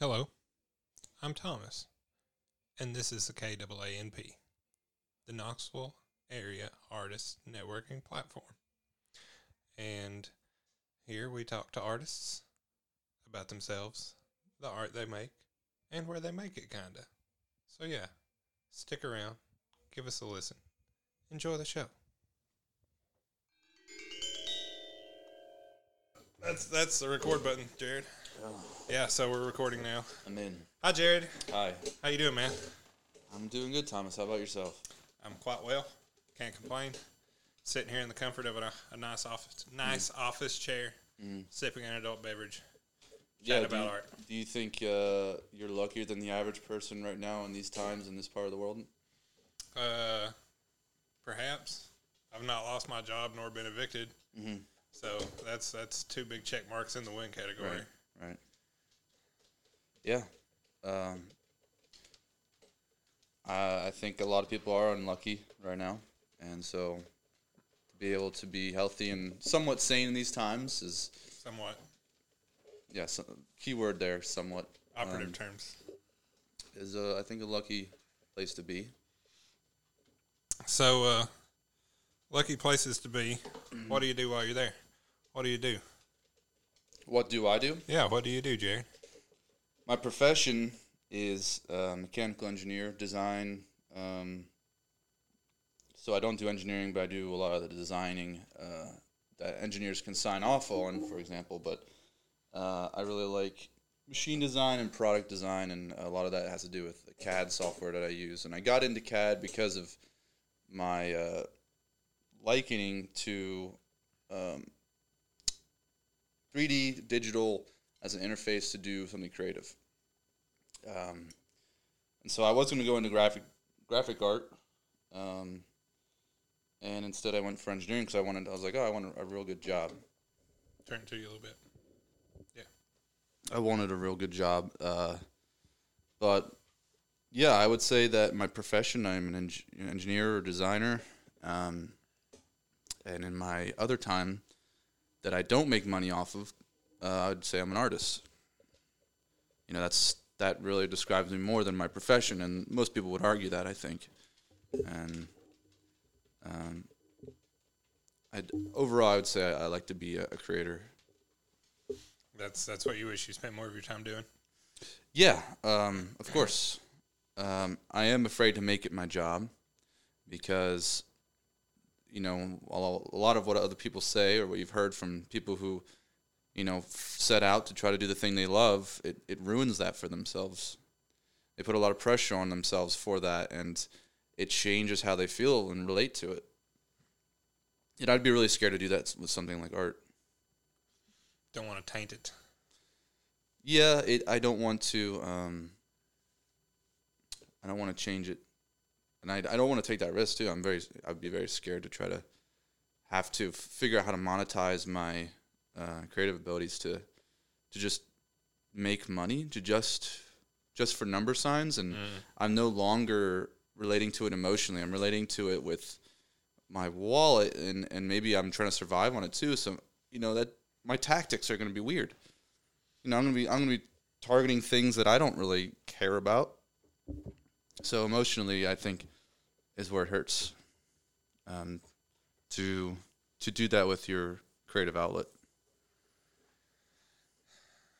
Hello, I'm Thomas, and this is the KAANP, the Knoxville Area Artists Networking Platform. And here we talk to artists about themselves, the art they make, and where they make it, kinda. So, yeah, stick around, give us a listen, enjoy the show. That's that's the record button, Jared. Yeah, so we're recording now. I'm in. Hi, Jared. Hi. How you doing, man? I'm doing good, Thomas. How about yourself? I'm quite well. Can't complain. Sitting here in the comfort of a, a nice office, nice office chair, sipping an adult beverage. Chatting do about you, art. Do you think uh, you're luckier than the average person right now in these times in this part of the world? Uh, perhaps I've not lost my job nor been evicted, Mm-hmm. so that's that's two big check marks in the win category. Right. Right. Yeah. Um, I, I think a lot of people are unlucky right now, and so to be able to be healthy and somewhat sane in these times is Somewhat yeah, so, key word there. Somewhat operative Um, terms. is uh, I think a lucky place to be. So, uh, lucky places to be. What do you do while you're there? What do you do? What do I do? Yeah, what do you do, Jared? My profession is uh, mechanical engineer, design. Um, so I don't do engineering, but I do a lot of the designing uh, that engineers can sign off on, for example. But uh, I really like machine design and product design, and a lot of that has to do with the CAD software that I use. And I got into CAD because of my uh, likening to um, 3D digital as an interface to do something creative. Um, and so I was going to go into graphic graphic art, um, and instead I went for engineering because I wanted. I was like, oh, I want a, a real good job. Turn to you a little bit. Yeah. I wanted a real good job, uh, but yeah, I would say that my profession, I'm an eng- engineer or designer, um, and in my other time that I don't make money off of, uh, I'd say I'm an artist. You know, that's that really describes me more than my profession, and most people would argue that I think, and um, I'd, overall, I would say I, I like to be a, a creator. That's that's what you wish you spent more of your time doing. Yeah, um, of course. Um, I am afraid to make it my job because, you know, a lot of what other people say or what you've heard from people who, you know, set out to try to do the thing they love, it, it ruins that for themselves. They put a lot of pressure on themselves for that, and it changes how they feel and relate to it. And I'd be really scared to do that with something like art. Don't want to taint it. Yeah, it. I don't want to. Um, I don't want to change it, and I, I don't want to take that risk too. I'm very. I'd be very scared to try to have to figure out how to monetize my uh, creative abilities to to just make money to just just for number signs, and I'm no longer relating to it emotionally. I'm relating to it with my wallet, and and maybe I'm trying to survive on it too. So you know that my tactics are going to be weird you know, I'm gonna be I'm gonna be targeting things that I don't really care about. So emotionally, I think is where it hurts. Um, to to do that with your creative outlet.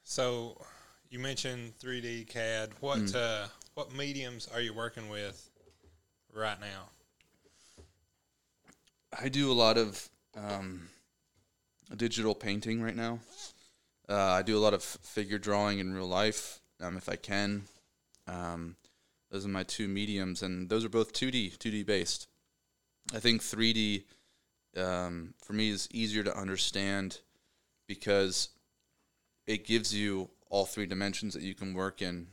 So, you mentioned 3D CAD. What uh, what mediums are you working with right now? I do a lot of um, digital painting right now. Uh, I do a lot of figure drawing in real life, um, if I can. Um, those are my two mediums, and those are both 2D, 2D based. I think 3D um, for me is easier to understand because it gives you all three dimensions that you can work in.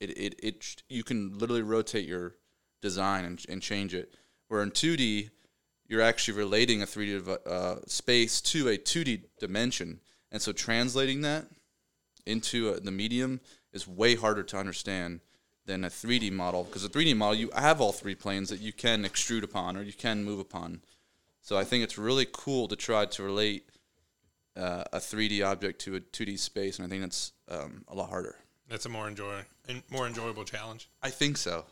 It it it you can literally rotate your design and, and change it. Where in 2D, you're actually relating a 3D uh, space to a 2D dimension, and so translating that into uh, the medium is way harder to understand than a 3D model because a 3D model you have all three planes that you can extrude upon or you can move upon. So I think it's really cool to try to relate uh, a 3D object to a 2D space, and I think that's um, a lot harder. That's a more enjoy and more enjoyable challenge. I think so.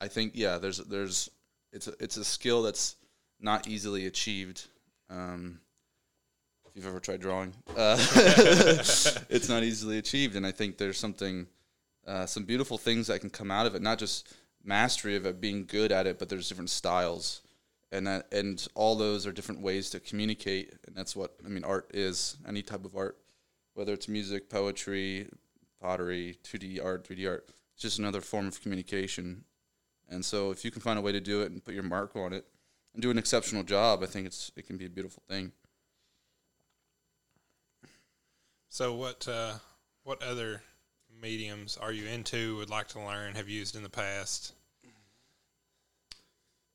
I think yeah. There's there's it's a, it's a skill that's not easily achieved. Um, if you've ever tried drawing, uh, it's not easily achieved, and I think there's something, uh, some beautiful things that can come out of it. Not just mastery of it, being good at it, but there's different styles, and that and all those are different ways to communicate, and that's what I mean. Art is any type of art, whether it's music, poetry, pottery, 2D art, 3D art. It's just another form of communication, and so if you can find a way to do it and put your mark on it and do an exceptional job, I think it's it can be a beautiful thing. So what uh, what other mediums are you into? Would like to learn? Have used in the past?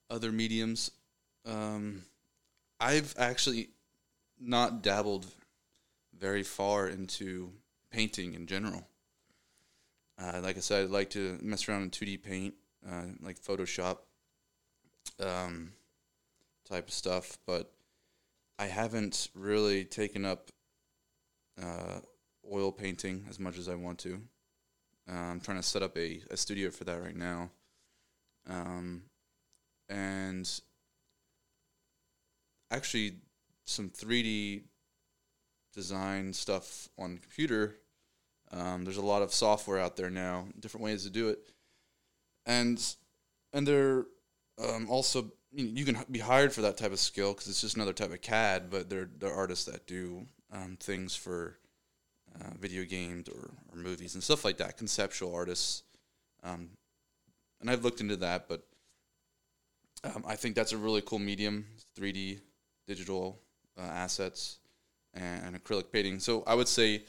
Other mediums, um, I've actually not dabbled very far into painting in general. Uh, like I said, I'd like to mess around in 2D paint, uh, like Photoshop um, type of stuff, but I haven't really taken up uh, oil painting as much as I want to. I'm trying to set up a, a studio for that right now. Um, and actually, some 3D design stuff on computer. Um, there's a lot of software out there now, different ways to do it, and and they're um, also you, know, you can be hired for that type of skill because it's just another type of CAD. But there there are artists that do um, things for uh, video games or, or movies and stuff like that, conceptual artists. Um, and I've looked into that, but um, I think that's a really cool medium, 3D digital uh, assets and, and acrylic painting. So I would say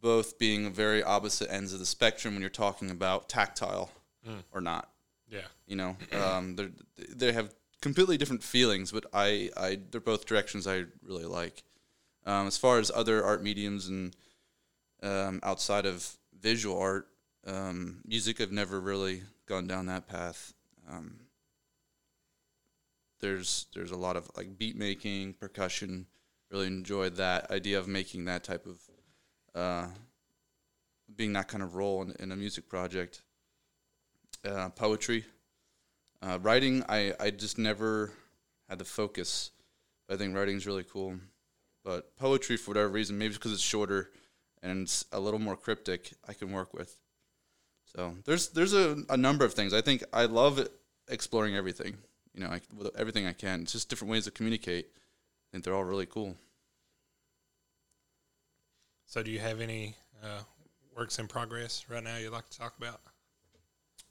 both being very opposite ends of the spectrum when you're talking about tactile Mm. or not. Yeah. You know, um, they they have completely different feelings, but I, I they're both directions I really like. Um, as far as other art mediums and um, outside of visual art, um, music, I've never really gone down that path. Um, there's there's a lot of like beat making, percussion. Really enjoyed that idea of making that type of uh, being that kind of role in, in a music project. Uh, poetry, uh, writing. I I just never had the focus. I think writing's really cool, but poetry for whatever reason, maybe because it's shorter and it's a little more cryptic, I can work with. So there's there's a, a number of things. I think I love exploring everything. You know, I, everything I can. It's just different ways to communicate. I think they're all really cool. So do you have any uh, works in progress right now you'd like to talk about?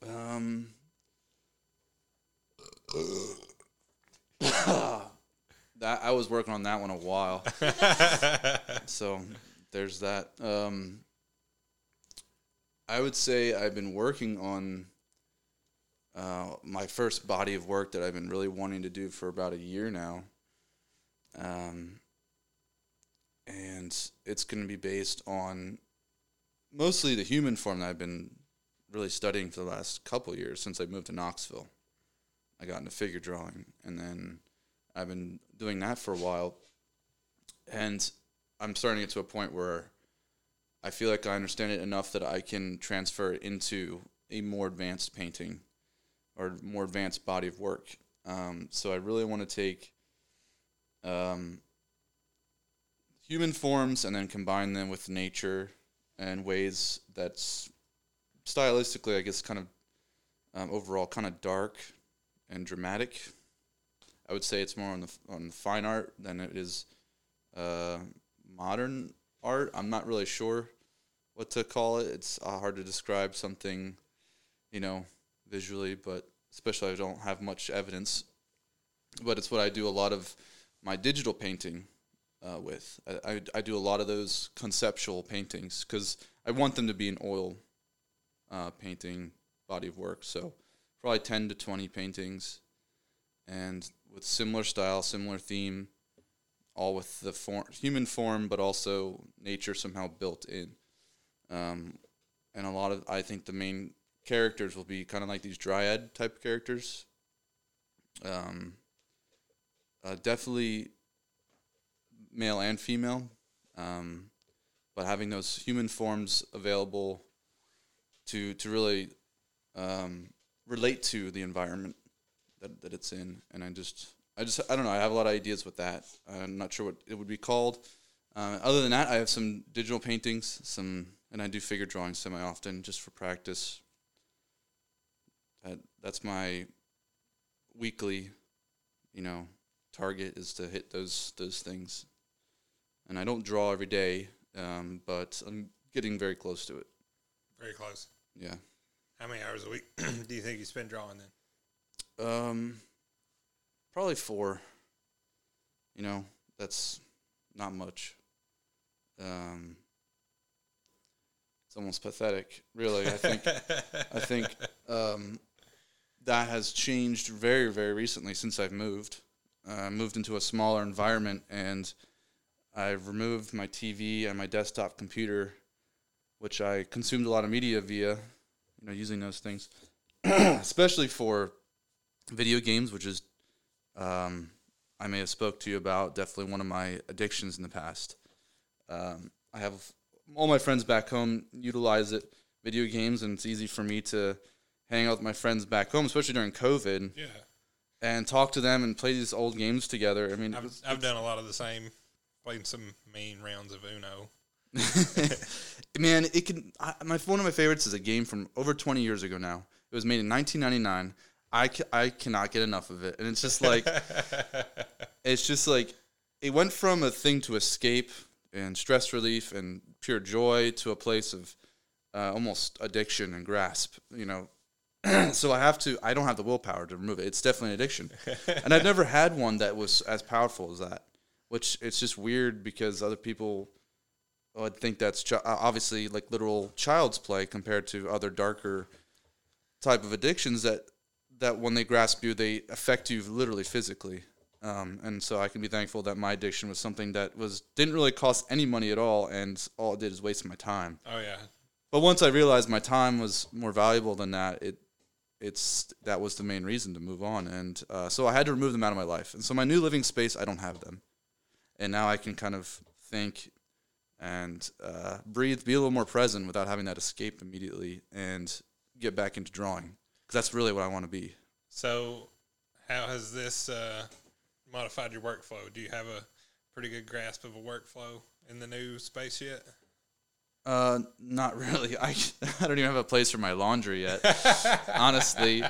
Um, that I was working on that one a while, so there's that. Um, I would say I've been working on uh, my first body of work that I've been really wanting to do for about a year now. Um, and it's going to be based on mostly the human form that I've been really studying for the last couple years since I moved to Knoxville. I got into figure drawing, and then I've been doing that for a while. And I'm starting to get to a point where I feel like I understand it enough that I can transfer it into a more advanced painting or more advanced body of work. Um, so I really want to take um, human forms and then combine them with nature and ways that's stylistically, I guess, kind of um, overall kind of dark and dramatic. I would say it's more on the on fine art than it is uh, modern art. I'm not really sure what to call it. It's uh, hard to describe something, you know, visually, but especially I don't have much evidence. But it's what I do a lot of my digital painting uh, with. I, I, I do a lot of those conceptual paintings because I want them to be an oil uh, painting body of work. So probably 10 to 20 paintings and with similar style, similar theme, all with the form, human form, but also nature somehow built in. Um, and a lot of, I think the main characters will be kind of like these dryad type characters. Um, uh, definitely male and female, um, but having those human forms available to to really um, relate to the environment that, that it's in. And I just I just I don't know. I have a lot of ideas with that. I'm not sure what it would be called. Uh, other than that, I have some digital paintings, some, and I do figure drawing semi often just for practice. That that's my weekly, you know, target is to hit those those things. And I don't draw every day, um, but I'm getting very close to it. Very close. Yeah. How many hours a week do you think you spend drawing then? Um, probably four. You know, that's not much. Um, it's almost pathetic, really. I think I think um, that has changed very, very recently since I've moved. I uh, moved into a smaller environment, and I've removed my TV and my desktop computer, which I consumed a lot of media via, you know, using those things, especially for video games, which is um, I may have spoke to you about. Definitely one of my addictions in the past. Um, I have all my friends back home utilize it, video games, and it's easy for me to hang out with my friends back home, especially during COVID. Yeah. And talk to them and play these old games together. I mean, I've, I've done a lot of the same, played some mean rounds of Uno. Man, it can. I, my one of my favorites is a game from over 20 years ago now. It was made in 1999. I, ca- I cannot get enough of it, and it's just like it's just like it went from a thing to escape and stress relief and pure joy to a place of uh, almost addiction and grasp. You know, so I have to. I don't have the willpower to remove it. It's definitely an addiction, and I've never had one that was as powerful as that. Which it's just weird because other people would think that's chi- obviously like literal child's play compared to other darker type of addictions that that when they grasp you, they affect you literally physically. Um, and so I can be thankful that my addiction was something that was didn't really cost any money at all, and all it did is waste my time. Oh yeah. But once I realized my time was more valuable than that, it it's that was the main reason to move on, and uh, so I had to remove them out of my life. And so my new living space, I don't have them, and now I can kind of think and uh, breathe, be a little more present without having that escape immediately, and get back into drawing because that's really what I want to be. So, how has this uh, modified your workflow? Do you have a pretty good grasp of a workflow in the new space yet? Uh, not really. I I don't even have a place for my laundry yet. Honestly,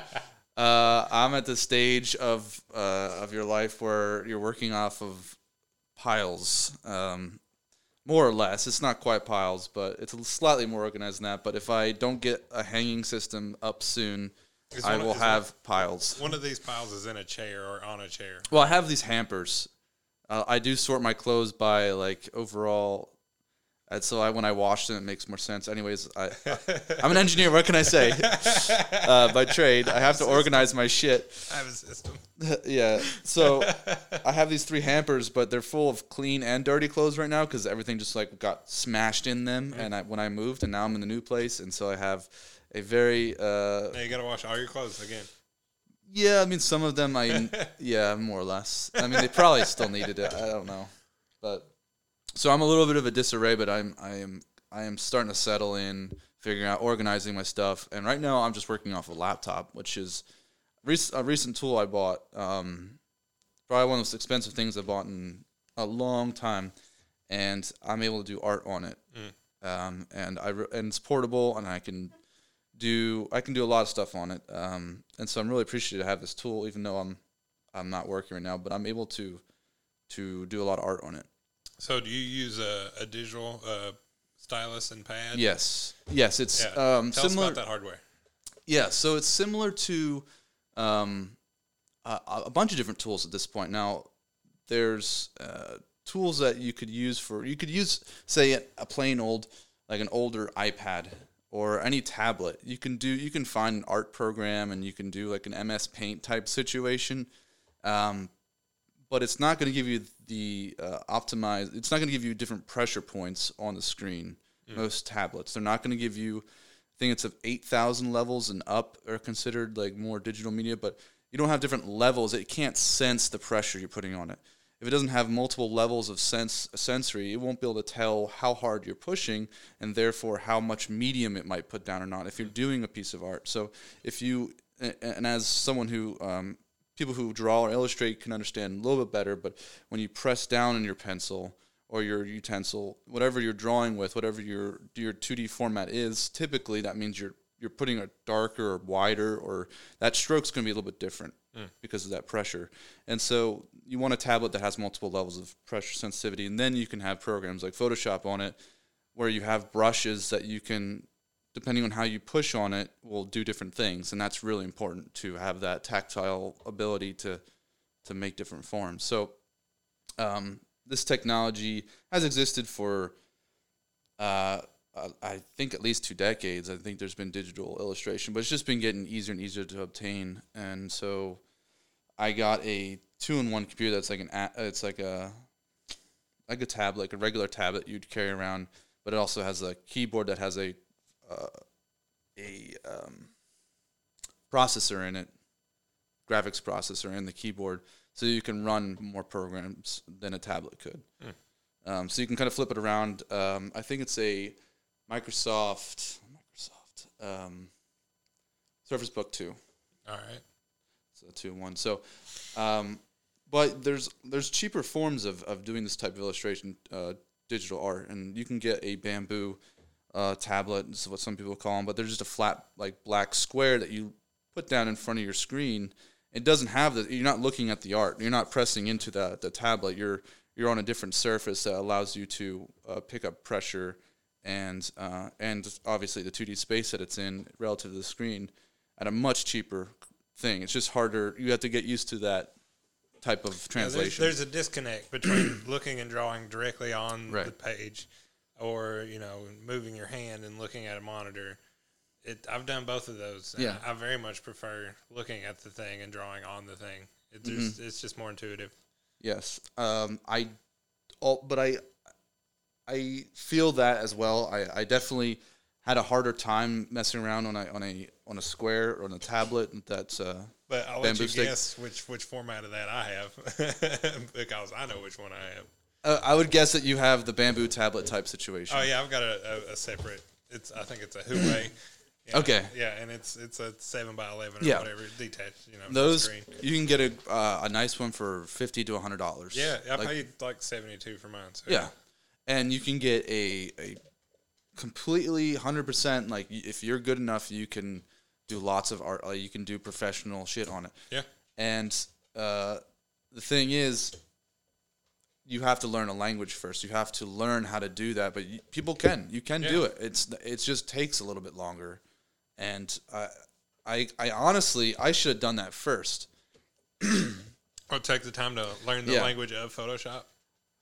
uh, I'm at the stage of uh, of your life where you're working off of piles, um, more or less. It's not quite piles, but it's slightly more organized than that. But if I don't get a hanging system up soon, I of- will is have piles. One of these piles is in a chair or on a chair. Well, I have these hampers. Uh, I do sort my clothes by like overall. And so I, when I wash them, it makes more sense. Anyways, I, I'm an engineer. What can I say? uh, by trade, I have to organize my shit. I have a system. yeah. So I have these three hampers, but they're full of clean and dirty clothes right now because everything just like got smashed in them. And I, when I moved, and now I'm in the new place, and so I have a very uh, Now you got to wash all your clothes again. yeah, I mean, some of them, I yeah, more or less. I mean, they probably still needed it. I don't know, but so I'm a little bit of a disarray, but I'm I am I am starting to settle in, figuring out organizing my stuff, and right now I'm just working off a laptop, which is a recent tool I bought. Um, probably one of the most expensive things I bought in a long time, and I'm able to do art on it. Um, and I re- and it's portable, and I can do I can do a lot of stuff on it. Um, and so I'm really appreciative to have this tool, even though I'm I'm not working right now, but I'm able to to do a lot of art on it. So do you use a, a digital uh, stylus and pad? Yes, yes, it's Yeah. um, Tell similar. us about that hardware. Yeah, so it's similar to um, a, a bunch of different tools at this point. Now, there's uh, tools that you could use for you could use say a, a plain old like an older iPad or any tablet. You can do you can find an art program and you can do like an MS Paint type situation. Um, but it's not going to give you the uh, optimized. It's not going to give you different pressure points on the screen. Most tablets, they're not going to give you. I think it's of eight thousand levels and up are considered like more digital media, but you don't have different levels. It can't sense the pressure you're putting on it. if it doesn't have multiple levels of sense sensory, it won't be able to tell how hard you're pushing and therefore how much medium it might put down or not if you're doing a piece of art. So if you and as someone who um, people who draw or illustrate can understand a little bit better, but when you press down in your pencil or your utensil, whatever you're drawing with, whatever your your 2D format is, typically that means you're you're putting a darker or wider or that stroke's going to be a little bit different mm. because of that pressure. And so you want a tablet that has multiple levels of pressure sensitivity and then you can have programs like Photoshop on it where you have brushes that you can depending on how you push on it will do different things and that's really important to have that tactile ability to to make different forms. So um, this technology has existed for uh, I think at least two decades. I think there's been digital illustration, but it's just been getting easier and easier to obtain. And so I got a two-in-one computer that's like an it's like a like a tablet, like a regular tablet you'd carry around, but it also has a keyboard that has a uh, a um, processor in it, graphics processor in the keyboard, so you can run more programs than a tablet could. Mm. Um, so you can kind of flip it around. Um, I think it's a Microsoft, Microsoft, um, Surface Book Two. All right. So two and one. So, um, but there's there's cheaper forms of, of doing this type of illustration, uh, digital art, and you can get a bamboo uh, tablet. Is what some people call them, but they're just a flat like black square that you put down in front of your screen. It doesn't have the. You're not looking at the art. You're not pressing into the the tablet. You're you're on a different surface that allows you to uh, pick up pressure and uh, and obviously the 2D space that it's in relative to the screen at a much cheaper thing. It's just harder. You have to get used to that type of translation. Yeah, there's, there's, a disconnect between looking and drawing directly on right. the page, or you know, moving your hand and looking at a monitor. It, I've done both of those. yeah, I very much prefer looking at the thing and drawing on the thing. It mm-hmm. It's just more intuitive. Yes, um, I, all, but I I feel that as well. I, I definitely had a harder time messing around on a on a on a square or on a tablet that's uh but I'll let you stick. guess which which format of that I have because I know which one I have. Uh, I would guess that you have the bamboo tablet type situation. Oh yeah, I've got a, a, a separate. It's I think it's a Huawei. Yeah, okay. Yeah, and it's it's a seven by eleven or yeah. whatever detached. You know, those you can get a uh, a nice one for fifty to hundred dollars. Yeah, I like, paid like seventy two for mine. So. Yeah, and you can get a, a completely 100% like if you're good enough you can do lots of art like you can do professional shit on it yeah and uh, the thing is you have to learn a language first you have to learn how to do that but you, people can you can yeah. do it it's it just takes a little bit longer and I, I i honestly i should have done that first or take the time to learn the yeah. language of photoshop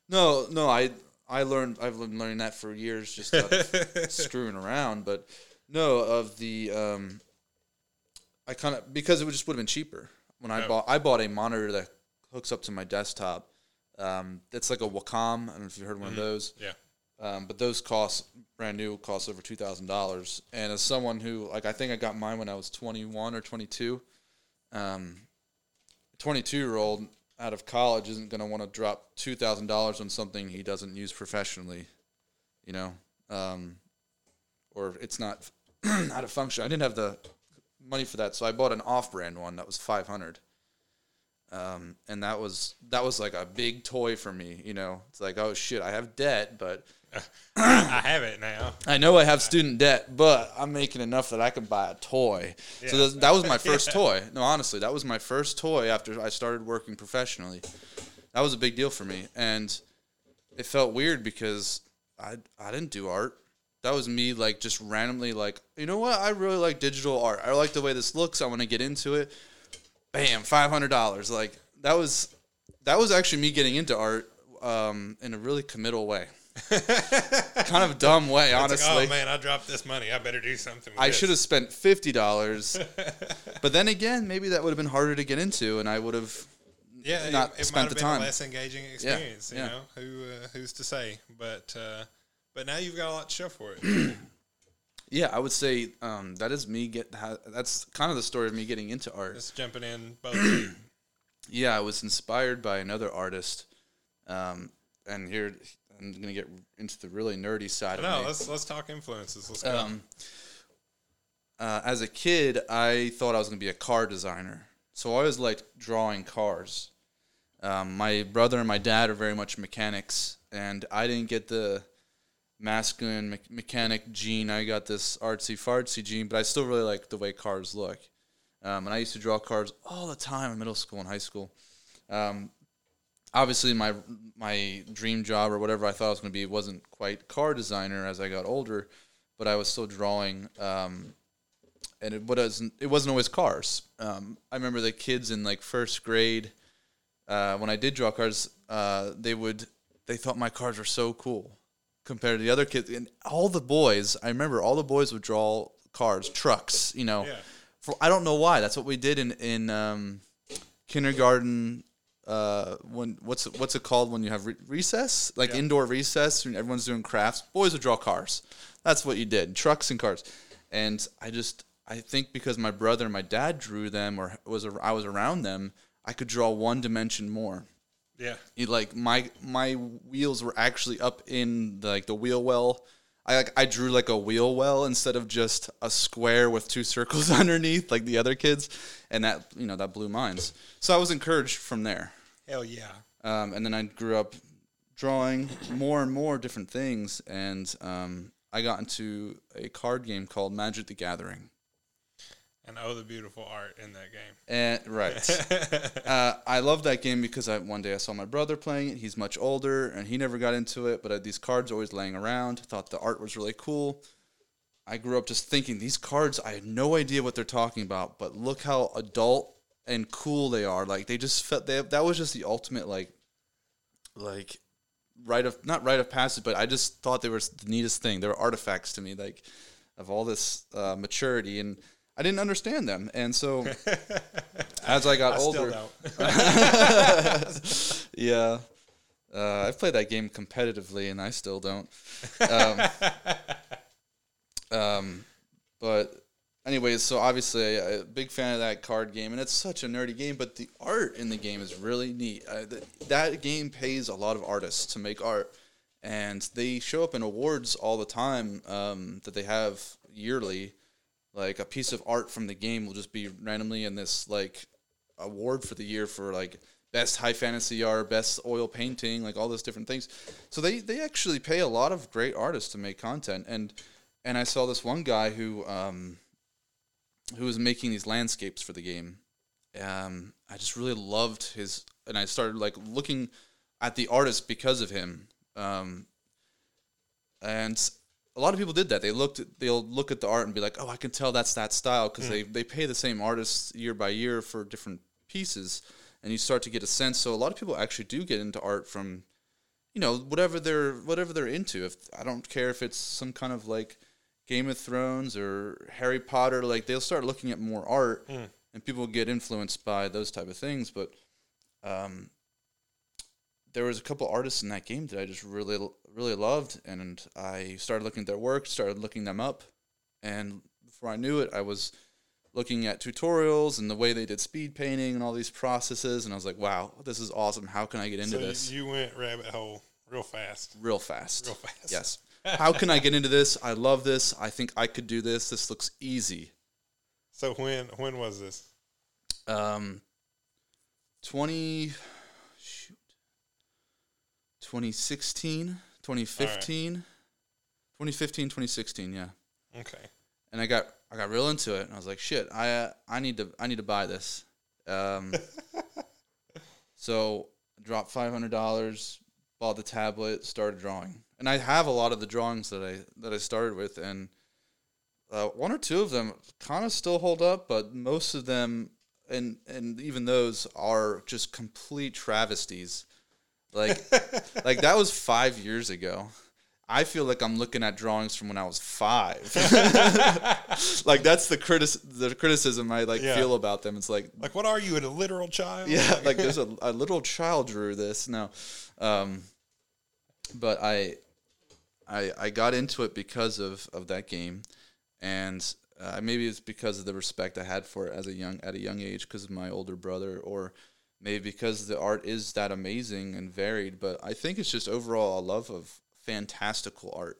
no no i I learned I've been learning that for years, just screwing around. But no, of the um, I kind of because it would just would have been cheaper when I bought I bought a monitor that hooks up to my desktop. Um, it's like a Wacom. I don't know if you've heard one mm-hmm. of those. Yeah. Um, but those cost brand new cost over two thousand dollars. And as someone who like I think I got mine when I was twenty one or twenty two. Um, twenty two year old out of college isn't going to want to drop two thousand dollars on something he doesn't use professionally, you know, um, or it's not out of function. I didn't have the money for that, so I bought an off-brand one that was five hundred. Um, and that was that was like a big toy for me, you know. It's like, oh shit, I have debt, but I have it now. I know I have student debt, but I'm making enough that I can buy a toy. Yeah. So that was my first yeah. toy. No, honestly, that was my first toy after I started working professionally. That was a big deal for me, and it felt weird because I I didn't do art. That was me like just randomly like, you know what? I really like digital art. I like the way this looks. I want to get into it. Bam, five hundred dollars. Like that was that was actually me getting into art um, in a really committal way. kind of dumb way, honestly. Like, oh man, I dropped this money. I better do something. I should have spent fifty dollars, but then again, maybe that would have been harder to get into, and I would have yeah not it, it spent the time. less engaging experience. Yeah, you yeah. know, who uh, who's to say? But uh, but now you've got a lot to show for it. yeah, I would say um, that is me get. That's kind of the story of me getting into art. Just jumping in both. yeah, I was inspired by another artist Um, and here I'm gonna get into the really nerdy side No, let's let's talk influences. Let's go. Um, uh, as a kid, I thought I was going to be a car designer. So I always liked drawing cars. Um, my brother and my dad are very much mechanics, and I didn't get the masculine me- mechanic gene. I got this artsy fartsy gene, but I still really like the way cars look. Um, and I used to draw cars all the time in middle school and high school. Um, obviously, my my dream job or whatever I thought I was going to be wasn't quite car designer as I got older, but I was still drawing. Um, and it wasn't it wasn't always cars. Um, I remember the kids in like first grade uh, when I did draw cars, uh, they would they thought my cars were so cool compared to the other kids. And all the boys, I remember all the boys would draw cars, trucks. You know, Yeah. for I don't know why. That's what we did in in um, kindergarten. Uh, when what's it- what's it called when you have re- recess, like Yeah. indoor recess, and everyone's doing crafts. Boys would draw cars. That's what you did, trucks and cars. And I just I think because my brother and my dad drew them, or was I was around them, I could draw one dimension more. Yeah. It, like my my wheels were actually up in the, like the wheel well. I like I drew like a wheel well instead of just a square with two circles underneath like the other kids, and that you know that blew minds. So I was encouraged from there. Hell yeah. Um, and then I grew up drawing more and more different things, and um, I got into a card game called Magic the Gathering. And oh, the beautiful art in that game. And right, uh, I love that game because I one day I saw my brother playing it. He's much older and he never got into it, but uh, these cards always laying around. Thought the art was really cool. I grew up just thinking these cards. I had no idea what they're talking about, but look how adult and cool they are. Like they just felt they, that was just the ultimate like, like rite of not rite of passage, but I just thought they were the neatest thing. They were artifacts to me, like of all this uh, maturity and. I didn't understand them, and so as I got I older, yeah. Uh, I've played that game competitively, and I still don't. Um, um, but anyways, so obviously a a big fan of that card game, and it's such a nerdy game. But the art in the game is really neat. Uh, th- that game pays a lot of artists to make art, and they show up in awards all the time um, that they have yearly. Like a piece of art from the game will just be randomly in this like award for the year for like best high fantasy art, best oil painting, like all those different things. So they they actually pay a lot of great artists to make content, and and I saw this one guy who um who was making these landscapes for the game. Um, I just really loved his, and I started like looking at the artist because of him. Um, and a lot of people did that. They looked, at, they'll look at the art and be like, "Oh, I can tell that's that style," because they they pay the same artists year by year for different pieces, and you start to get a sense. So a lot of people actually do get into art from, you know, whatever they're whatever they're into. If I don't care if it's some kind of like Game of Thrones or Harry Potter, like they'll start looking at more art, Mm. and people get influenced by those type of things. But um, there was a couple artists in that game that I just really really loved, and I started looking at their work, started looking them up, and before I knew it, I was looking at tutorials and the way they did speed painting and all these processes, and I was like, "Wow, this is awesome! How can I get into so this you went rabbit hole real fast. real fast?" Real fast. Yes. How can I get into this? I love this. I think I could do this. This looks easy. So when when was this? Um, twenty, shoot, 2016, 2015, 2015, 2016, yeah. Okay. And I got I got real into it, and I was like, shit, I uh, I need to I need to buy this. Um, so dropped five hundred dollars, bought the tablet, started drawing, and I have a lot of the drawings that I that I started with, and uh, one or two of them kind of still hold up, but most of them, and and even those are just complete travesties. Like like that was five years ago. I feel like I'm looking at drawings from when I was five. like that's the critic the criticism I like Yeah. feel about them. It's like Like, what are you, a literal child? yeah, like there's a, a little child drew this. No, um, but I, I, I got into it because of of that game, and uh, maybe it's because of the respect I had for it as a young at a young age because of my older brother, or maybe because the art is that amazing and varied, but I think it's just overall a love of fantastical art.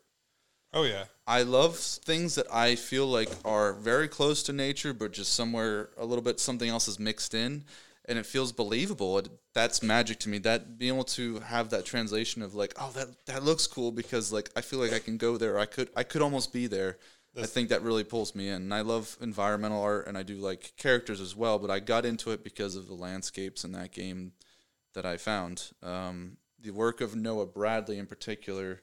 Oh yeah. I love things that I feel like are very close to nature, but just somewhere a little bit something else is mixed in, and it feels believable. It, that's magic to me. That being able to have that translation of like, oh, that that looks cool because like I feel like I can go there. I could I could almost be there. I think that really pulls me in. And I love environmental art, and I do like characters as well. But I got into it because of the landscapes in that game that I found. Um, the work of Noah Bradley, in particular,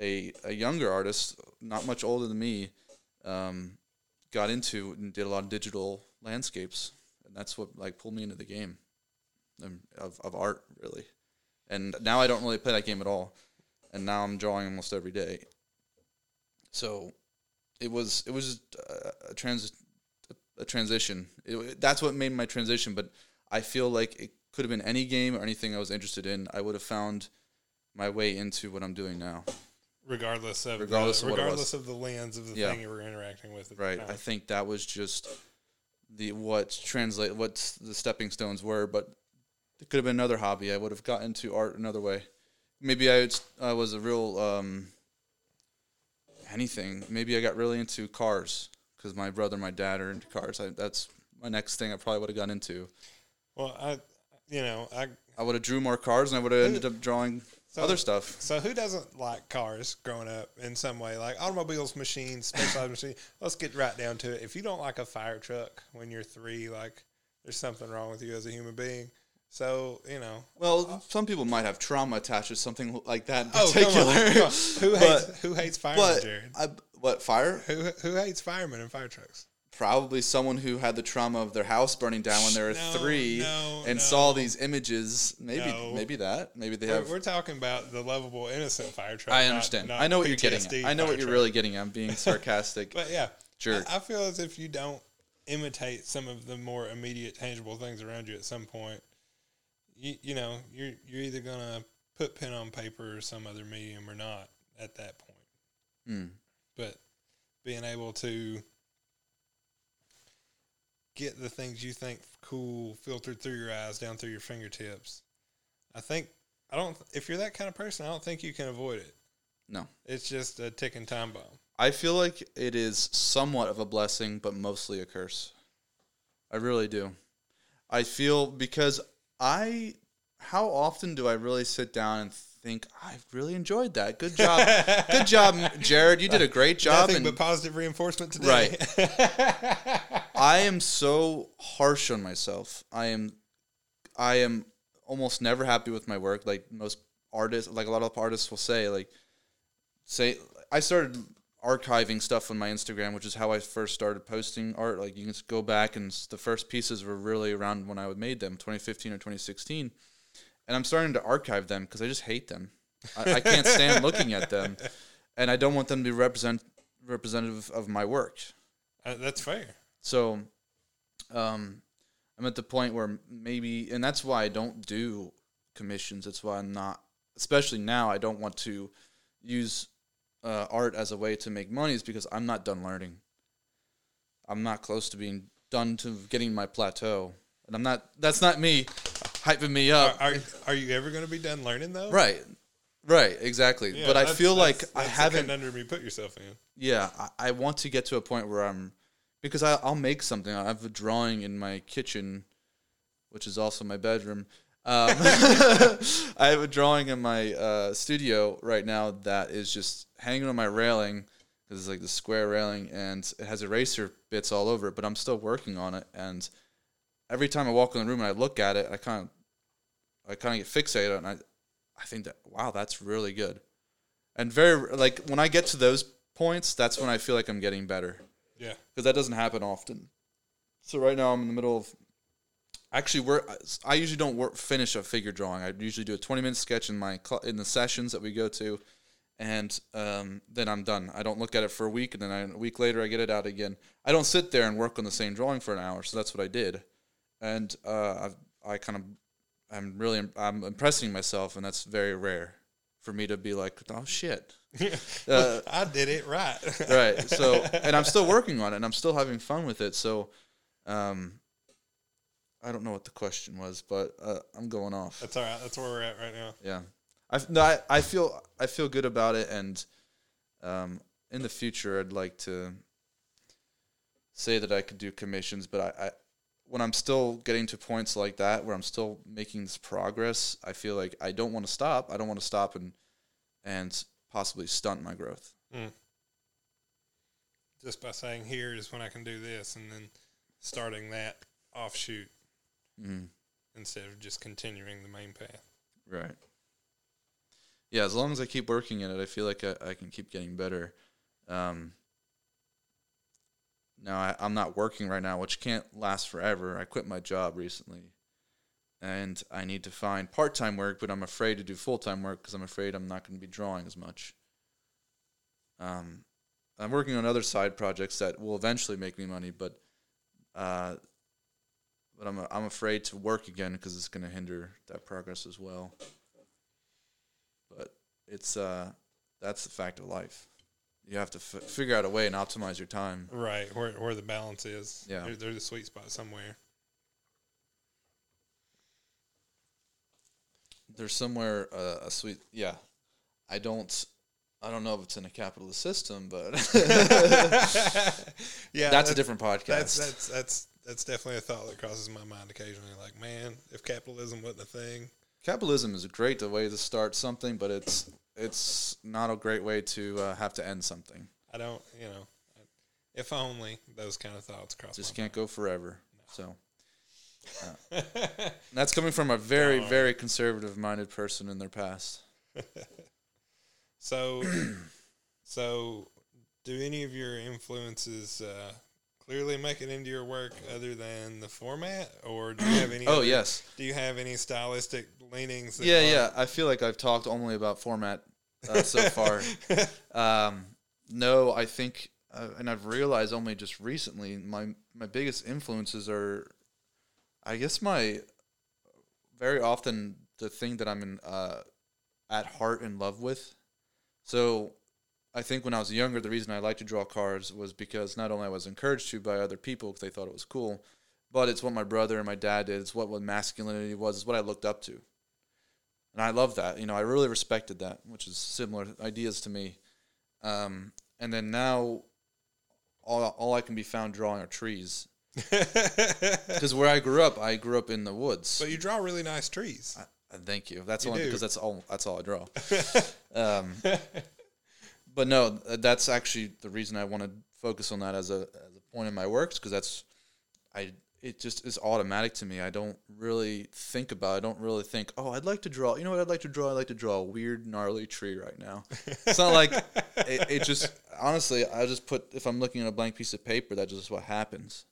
a a younger artist, not much older than me, um, got into and did a lot of digital landscapes, and that's what like pulled me into the game um, of of art really. And now I don't really play that game at all, and now I'm drawing almost every day. So, it was it was a, a trans a transition. It, that's what made my transition. But I feel like it could have been any game or anything I was interested in. I would have found my way into what I'm doing now. Regardless of Regardless the, of what it was. regardless of the lens of the Yeah. thing you were interacting with. Right. I think that was just the what translate what the stepping stones were, but it could have been another hobby. I would have got into art another way. Maybe I was, I was a real um, anything. Maybe I got really into cars because my brother, and my dad are into cars. I, that's my next thing. I probably would have gone into. Well, I, you know, I. I would have drew more cars, and I would have ended up drawing So, other stuff. So who doesn't like cars growing up in some way? Like automobiles, machines, specialized machines. Let's get right down to it. If you don't like a fire truck when you're three, like there's something wrong with you as a human being. So you know. Well, some people might have trauma attached to something like that in Oh, come on, particular. come on. Who But- hates who hates firemen, But Jared? I, what fire? Who who hates firemen and fire trucks? Probably someone who had the trauma of their house burning down when they were No, three no, and no. saw these images. Maybe, maybe that. Maybe they We're, have. we're talking about the lovable, innocent fire truck. I understand. not I know what you're getting at. I know what you're truck. really getting at. I'm being sarcastic. But yeah, Jerk. I, I feel as if you don't imitate some of the more immediate, tangible things around you at some point, you you know you're you're either gonna put pen on paper or some other medium or not at that point. Hmm. But being able to get the things you think cool filtered through your eyes down through your fingertips, I think I don't. If you're that kind of person, I don't think you can avoid it. No. It's just a ticking time bomb. I feel like it is somewhat of a blessing, but mostly a curse. I really do. I feel because I, how often do I really sit down and think I've really enjoyed that? Good job, good job, Jared. You did a great job. Nothing and but positive reinforcement today. Right. I am so harsh on myself. I am, I am almost never happy with my work. Like most artists, like a lot of artists will say, like, say I started archiving stuff on my Instagram, which is how I first started posting art. Like you can just go back and the first pieces were really around when I made them, 2015 or 2016, and I'm starting to archive them because I just hate them. I, I can't stand looking at them, and I don't want them to be represent representative of my work. Uh, that's fair. So, um, I'm at the point where maybe, and that's why I don't do commissions. That's why I'm not, especially now, I don't want to use uh, art as a way to make money, is because I'm not done learning. I'm not close to being done to getting my plateau, and I'm not. That's not me hyping me up. are, are you ever going to be done learning though? right, right, exactly. Yeah, but I feel like that's- I that's haven't. conundrum you put yourself in. Yeah, I, I want to get to a point where I'm because I, I'll make something. I have a drawing in my kitchen, which is also my bedroom. Um, I have a drawing in my uh, studio right now that is just hanging on my railing because it's like the square railing and it has eraser bits all over it. But I'm still working on it, and every time I walk in the room and I look at it, I kind of I kind of get fixated and I I think that wow, that's really good. And very like when I get to those points, that's when I feel like I'm getting better Yeah. because that doesn't happen often. So right now I'm in the middle of actually work. I usually don't work, finish a figure drawing. I usually do a 20 minute sketch in my cl- in the sessions that we go to, and um, then I'm done. I don't look at it for a week, and then I, a week later I get it out again. I don't sit there and work on the same drawing for an hour. So that's what I did, and uh, I've, I kind of I'm really I'm impressing myself, and that's very rare for me to be like, oh shit. Uh, I did it right. right. So, and I'm still working on it, and I'm still having fun with it. So, um, I don't know what the question was, but uh, I'm going off. That's all right. That's where we're at right now. Yeah, I no, I, I feel I feel good about it, and um, in the future, I'd like to say that I could do commissions, but I, I when I'm still getting to points like that where I'm still making this progress, I feel like I don't want to stop. I don't want to stop and and possibly stunt my growth. Mm. Just by saying here is when I can do this, and then starting that offshoot Mm. instead of just continuing the main path. Right. Yeah, as long as I keep working at it, I feel like I, I can keep getting better. Um, now I, I'm not working right now, which can't last forever. I quit my job recently, and I need to find part-time work, but I'm afraid to do full-time work because I'm afraid I'm not going to be drawing as much. Um, I'm working on other side projects that will eventually make me money, but uh, but I'm I'm afraid to work again because it's going to hinder that progress as well. But it's uh, that's the fact of life. You have to f- figure out a way and optimize your time. Right, where where the balance is. Yeah. There, there's a sweet spot somewhere. There's somewhere uh, a sweet yeah. I don't I don't know if it's in a capitalist system, but yeah, that's a different podcast. That's that's that's that's definitely a thought that crosses my mind occasionally. Like, man, if capitalism wasn't a thing, Capitalism is a great way to start something, but it's it's not a great way to uh, have to end something. I don't, you know, if only those kind of thoughts cross Just can't go forever. So mind. and that's coming from a very very conservative minded person in their past. so, so, do any of your influences uh, clearly make it into your work other than the format, or do you have any? Oh other- yes. Do you have any stylistic leanings? Yeah, yeah. I feel like I've talked only about format uh, so far. Um, no, I think, uh, and I've realized only just recently, my my biggest influences are, I guess, my very often the thing that I'm in uh, at heart in love with. So, I think when I was younger, the reason I liked to draw cards was because not only I was encouraged to by other people because they thought it was cool, but it's what my brother and my dad did. It's what what masculinity was. It's what I looked up to. And I love that. You know, I really respected that, which is similar ideas to me. Um, and then now, all all I can be found drawing are trees. Because where I grew up, I grew up in the woods. but you draw really nice trees. Uh, Thank you. That's You only do. because that's all. That's all I draw. um, but no, uh, that's actually the reason I want to focus on that as a as a point in my works because that's I. It just is automatic to me. I don't really think about. it. I don't really think. Oh, I'd like to draw. You know what? I'd like to draw. I'd like to draw a weird, gnarly tree right now. It's not like it, it just. Honestly, I just put if I'm looking at a blank piece of paper, that's just what happens.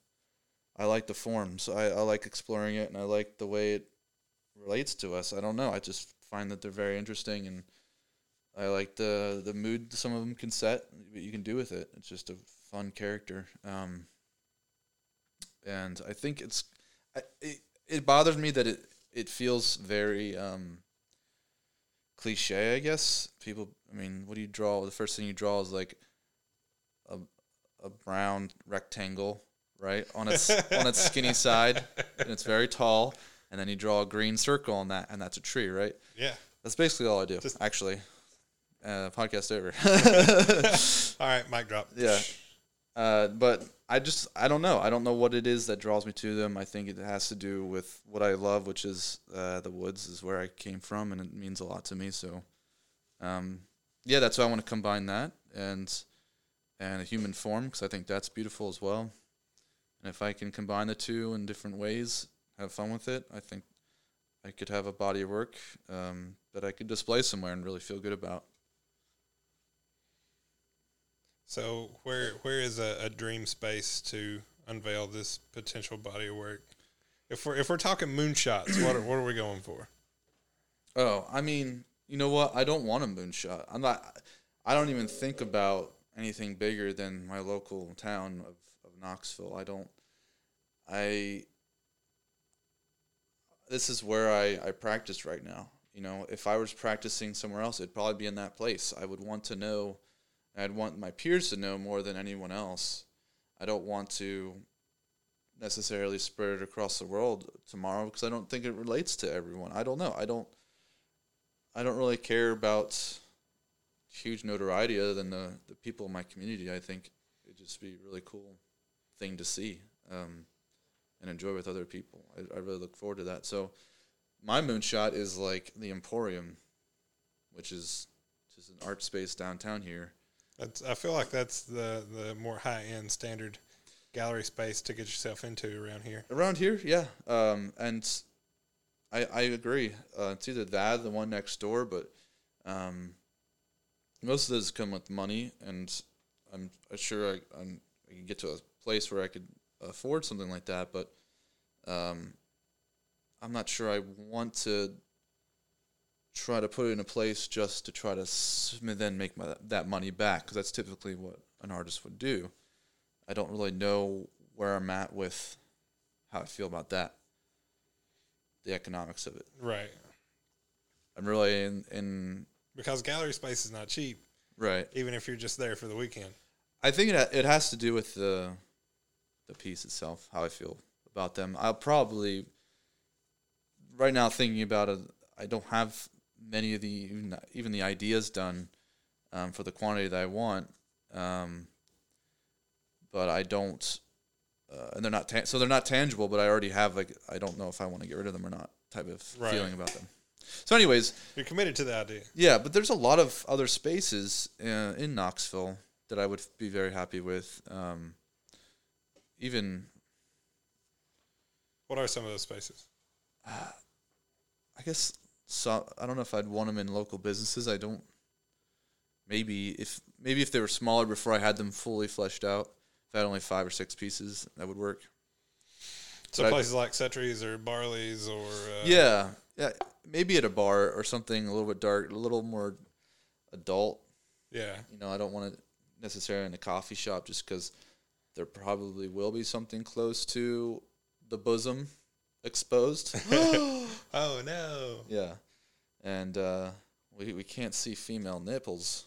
I like the forms. I, I like exploring it, and I like the way it relates to us. I don't know. I just find that they're very interesting, and I like the the mood some of them can set. What you can do with it. It's just a fun character. Um, and I think it's I, it, it bothers me that it it feels very um, cliche. I guess people. I mean, what do you draw? The first thing you draw is like a a brown rectangle, right on its on its skinny side, and it's very tall. And then you draw a green circle on that, and that's a tree, right? yeah. That's basically all I do. Just- actually, uh, podcast over. All right, mic drop. Yeah. uh, but I just I don't know. I don't know what it is that draws me to them. I think it has to do with what I love, which is uh, the woods, is where I came from, and it means a lot to me. So, um, yeah, that's why I want to combine that and and a human form because I think that's beautiful as well. And if I can combine the two in different ways, have fun with it, I think I could have a body of work um, that I could display somewhere and really feel good about. So where where is a, a dream space to unveil this potential body of work? If we're if we're talking moonshots, what are, what are we going for? Oh, I mean, you know what? I don't want a moonshot. I'm not. I don't even think about anything bigger than my local town of, of Knoxville. I don't. I. This is where I I practice right now. You know, if I was practicing somewhere else, it'd probably be in that place. I would want to know. I'd want my peers to know more than anyone else. I don't want to necessarily spread it across the world tomorrow because I don't think it relates to everyone. I don't know. I don't. I don't really care about huge notoriety other than the the people in my community. I think it'd just be a really cool thing to see um, and enjoy with other people. I, I really look forward to that. So my moonshot is like the Emporium, which is just an art space downtown here. That's, I feel like that's the the more high end standard gallery space to get yourself into around here. Around here, yeah. Um, and I I agree. Uh, it's either that the one next door, but um, most of those come with money, and I'm sure I, I'm, I can get to a place where I could afford something like that, but um, I'm not sure I want to try to put it in a place just to try to then make my, that money back because that's typically what an artist would do. I don't really know where I'm at with how I feel about that, the economics of it. Right. I'm really in, in Because gallery space is not cheap, right. even if you're just there for the weekend. I think it it has to do with the the piece itself, how I feel about them. I'll probably right now thinking about it. I don't have many of the even, even the ideas done um, for the quantity that I want, um, but I don't, uh, and they're not ta- so they're not tangible. But I already have like I don't know if I want to get rid of them or not type of Right. feeling about them. So, anyways, You're committed to the idea. yeah, but there's a lot of other spaces uh, in Knoxville that I would be very happy with. Um, even, What are some of those spaces? I guess, so, I don't know if I'd want them in local businesses. I don't. Maybe if maybe if they were smaller before I had them fully fleshed out, if I had only five or six pieces, that would work. So But I- places like Cetres or Barley's or uh, yeah, yeah, maybe at a bar or something a little bit dark, a little more adult. yeah. You know, I don't want it necessarily in a coffee shop just because there probably will be something close to the bosom exposed. Oh no. yeah, and uh, we we can't see female nipples.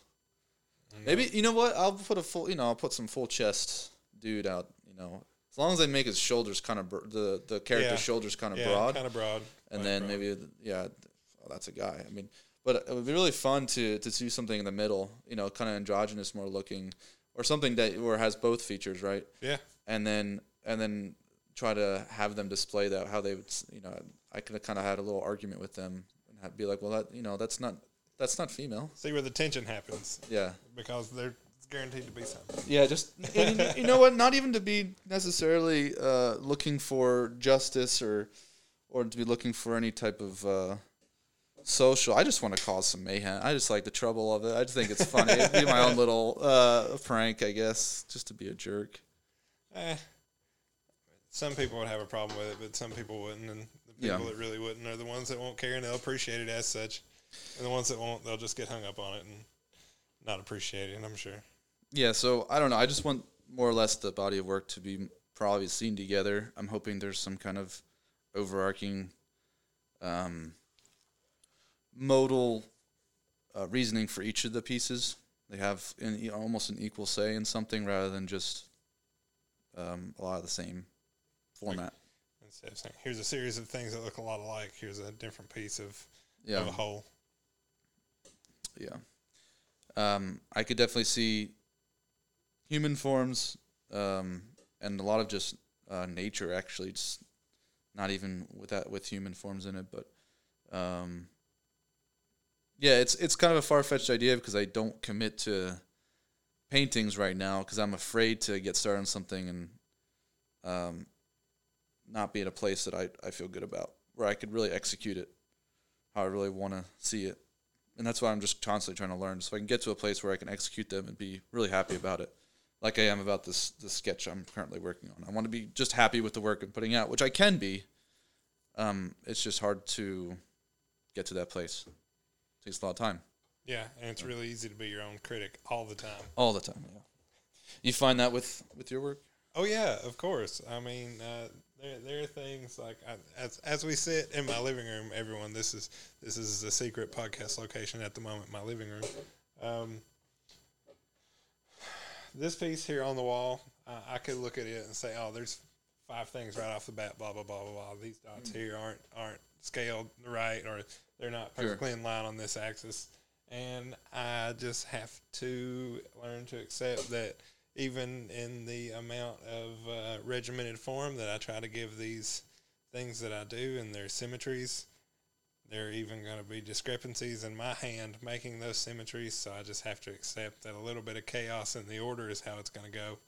Maybe you know what? I'll put a full. You know, I'll put some full chest dude out. You know, as long as they make his shoulders kind of br- the the character's Yeah. shoulders kind of yeah, broad, kind of broad. and then broad. maybe yeah, oh, that's a guy. I mean, but it would be really fun to to do something in the middle. You know, kind of androgynous, more looking, or something that where has both features, right? yeah, And then and then try to have them display that how they would. You know, I could have kind of had a little argument with them and have, be like, well, that you know, that's not that's not female. see where the tension happens Yeah. because there's guaranteed to be something. Yeah, just and you- you know what? Not even to be necessarily uh, looking for justice or or to be looking for any type of uh, social. I just want to cause some mayhem. I just like the trouble of it. I just think it's funny. It'd be my own little uh, prank, I guess, just to be a jerk. Eh, some people would have a problem with it, but some people wouldn't, and the Yeah. people that really wouldn't are the ones that won't care and they'll appreciate it as such, and the ones that won't, they'll just get hung up on it and not appreciate it. I'm sure. Yeah, so I don't know. I just want more or less the body of work to be probably seen together. I'm hoping there's some kind of overarching um, modal uh, reasoning for each of the pieces. They have know, almost an equal say in something rather than just um, a lot of the same format. Instead of saying, "Here's a series of things that look a lot alike. Here's a different piece of, of Yeah, a whole." yeah. Um, I could definitely see human forms um, and a lot of just uh, nature. Actually, just not even with that with human forms in it, but um, yeah, it's it's kind of a far fetched idea because I don't commit to paintings right now because I'm afraid to get started on something and um, not be in a place that I, I feel good about where I could really execute it how I really want to see it and that's why I'm just constantly trying to learn, so I can get to a place where I can execute them and be really happy about it, like I am about this this sketch I'm currently working on. I want to be just happy with the work I'm putting out, which I can be. Um, it's just hard to get to that place. It takes a lot of time, Yeah, and it's really easy to be your own critic all the time. all the time. Yeah. You find that with with your work? Oh yeah, of course. I mean, uh, there there are things like I, as as we sit in my living room. Everyone, this is this is a secret podcast location at the moment. My living room. Um, this piece here on the wall, uh, I could look at it and say, "Oh, there's five things right off the bat. Blah blah blah blah blah. These dots here aren't aren't scaled right, or they're not Sure. perfectly in line on this axis. And I just have to learn to accept that even in the amount of uh, regimented form that I try to give these things that I do and their symmetries, there are even going to be discrepancies in my hand making those symmetries. So I just have to accept that a little bit of chaos in the order is how it's going to go.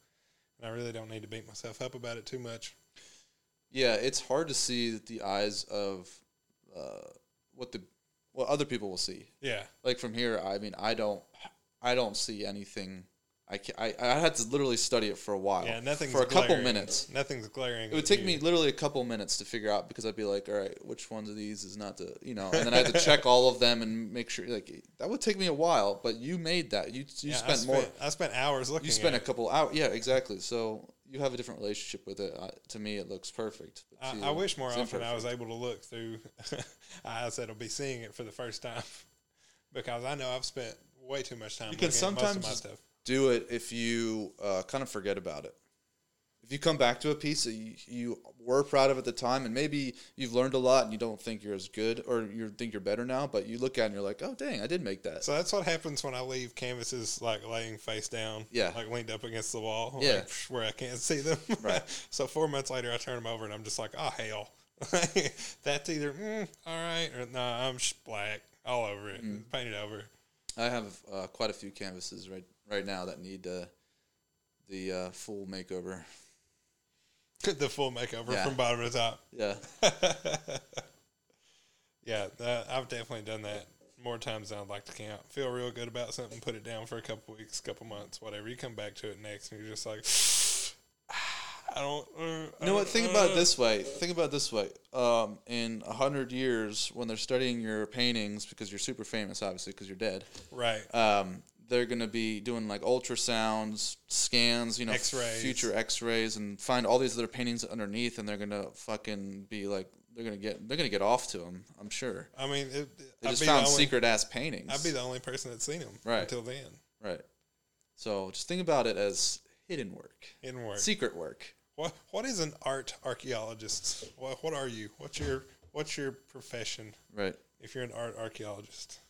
And I really don't need to beat myself up about it too much. Yeah, it's hard to see that the eyes of uh, what the what other people will see. Yeah. Like from here, I mean, I don't, I don't see anything. I, I I had to literally study it for a while. Yeah, nothing's for a couple glaring. minutes. Nothing's glaring. It would take me literally a couple minutes to figure out because I'd be like, all right, which ones of these is not the, you know, and then I had to check all of them and make sure. Like that would take me a while, but you made that. You you Yeah, I spent more. I spent hours looking. You spent a couple hours. Yeah, exactly. So you have a different relationship with it. I, to me, it looks perfect. but to I, I wish more often I was able to look through eyes that'll be seeing it for the first time, because I know I've spent way too much time. You can looking at most of my sometimes- stuff. Do it if you uh, kind of forget about it. If you come back to a piece that you, you were proud of at the time, and maybe you've learned a lot and you don't think you're as good or you think you're better now, but you look at it and you're like, oh, dang, I did make that. So that's what happens when I leave canvases like laying face down, Yeah. like leaned up against the wall, Yeah. like, where I can't see them. Right. so four months later, I turn them over and I'm just like, oh hell, that's either mm, all right or no, I'm sh- black all over it, Mm. painted over. I have uh, quite a few canvases right right now that need uh, the uh, full makeover. the full makeover Yeah. from bottom to top. Yeah, yeah, that, I've definitely done that more times than I'd like to count. Feel real good about something, put it down for a couple weeks, couple months, whatever. You come back to it next, and you're just like, I don't. Uh, You know what? don't- Think about it uh." this way. Think about it this way. Um, in a hundred years, when they're studying your paintings, because you're super famous, obviously, because you're dead, Right. um, they're gonna be doing like ultrasounds, scans, you know, X-rays. future X-rays, and find all these other paintings underneath, and they're gonna fucking be like, they're gonna get, they're gonna get off to them. I'm sure. I mean, it, They I'd just found the only, secret ass paintings. I'd be the only person that's seen them Right. until then. right. So just think about it as hidden work, In work. secret work. What What is an art archaeologist? What What are you? What's your What's your profession? Right. If you're an art archaeologist,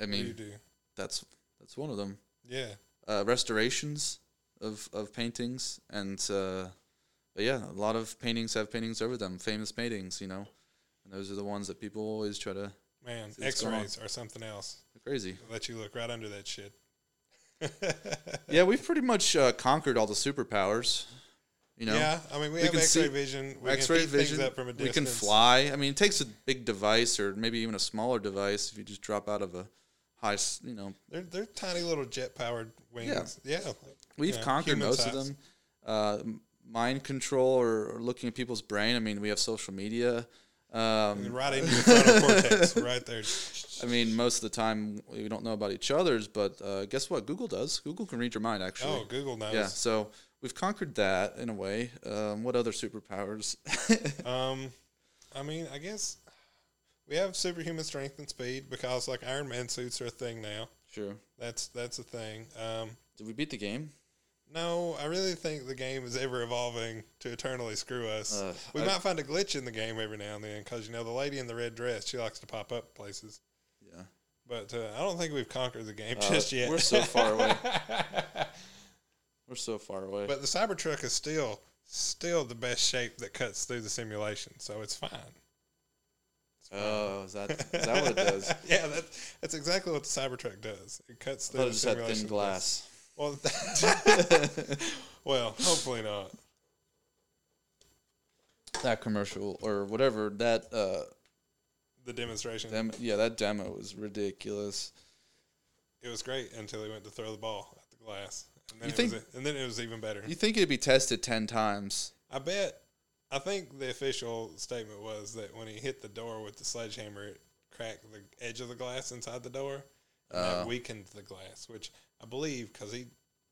I what do you mean, do? that's that's one of them. Yeah. uh, restorations of of paintings and uh, but yeah, a lot of paintings have paintings over them, famous paintings, you know, and those are the ones that people always try to. Man, See what's going on. X-rays are something else. They're crazy. Let you look right under that shit. Yeah, we've pretty much uh, conquered all the superpowers. You know, yeah, I mean, we, we have X-ray vision. We X-ray can vision. things up from a distance. we can fly. I mean, it takes a big device or maybe even a smaller device if you just drop out of a high. You know, They're they're tiny little jet powered wings. Yeah. yeah. we've Yeah, conquered most of them. Uh, mind control or, or looking at people's brain. I mean, we have social media. Um, right into your frontal cortex, right there. I mean, most of the time we don't know about each other's, but uh, guess what? Google does. Google can read your mind, actually. Oh, Google knows. yeah. So we've conquered that in a way. Um, what other superpowers? Um, I mean, I guess we have superhuman strength and speed because like Iron Man suits are a thing now. sure. That's that's a thing. Um, Did we beat the game? no, I really think the game is ever evolving to eternally screw us. Uh, we I- might find a glitch in the game every now and then because you know the lady in the red dress she likes to pop up places. Yeah. But uh, I don't think we've conquered the game Uh, just yet. we're so far away. We're so far away. but the Cybertruck is still still the best shape that cuts through the simulation, so it's fine. Oh, is that is that what it does? Yeah, that, that's exactly what the Cybertruck does. It cuts through the just had simulation. thin glass. Well, well, hopefully not. that commercial or whatever that uh The demonstration. dem- yeah that demo was ridiculous. It was great until he went to throw the ball at the glass, and then You it think- was, and then it was even better. You think it'd be tested ten times? I bet. I think the official statement was that when he hit the door with the sledgehammer, it cracked the edge of the glass inside the door, and Uh. that weakened the glass. Which I believe because he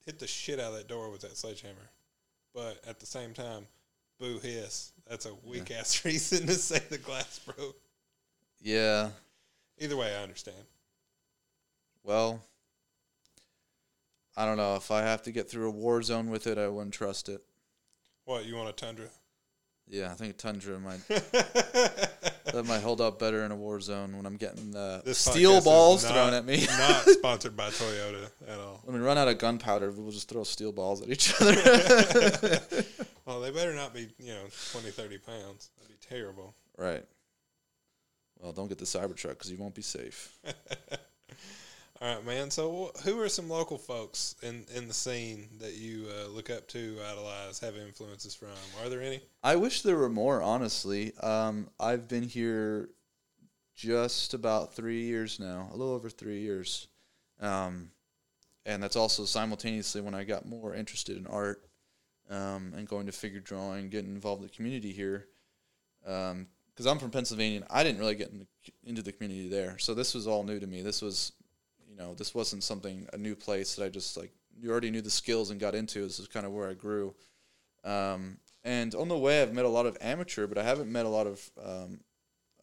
hit the shit out of that door with that sledgehammer. But at the same time, boo hiss. That's a weak ass reason to say the glass broke. Yeah. Either way, I understand. Well, I don't know. If I have to get through a war zone with it, I wouldn't trust it. What you want a tundra? Yeah, I think Tundra might that might hold up better in a war zone when I'm getting uh, This steel balls not- thrown at me. not sponsored by Toyota at all. when we run out of gunpowder, we'll just throw steel balls at each other. Well, they better not be, you know, 20, 30 pounds. That'd be terrible. right. Well, don't get the Cybertruck because you won't be safe. All right, man. So, who are some local folks in, in the scene that you uh, look up to, idolize, have influences from? Are there any? I wish there were more, honestly. Um, I've been here just about three years now, a little over three years. Um, and that's also simultaneously when I got more interested in art um, and going to figure drawing, getting involved in the community here. Because I'm from Pennsylvania, and I didn't really get in the, into the community there. So this was all new to me. This was, you know, this wasn't something, a new place that I just like, you already knew the skills and got into. This is kind of where I grew. Um, and on the way, I've met a lot of amateur, but I haven't met a lot of um,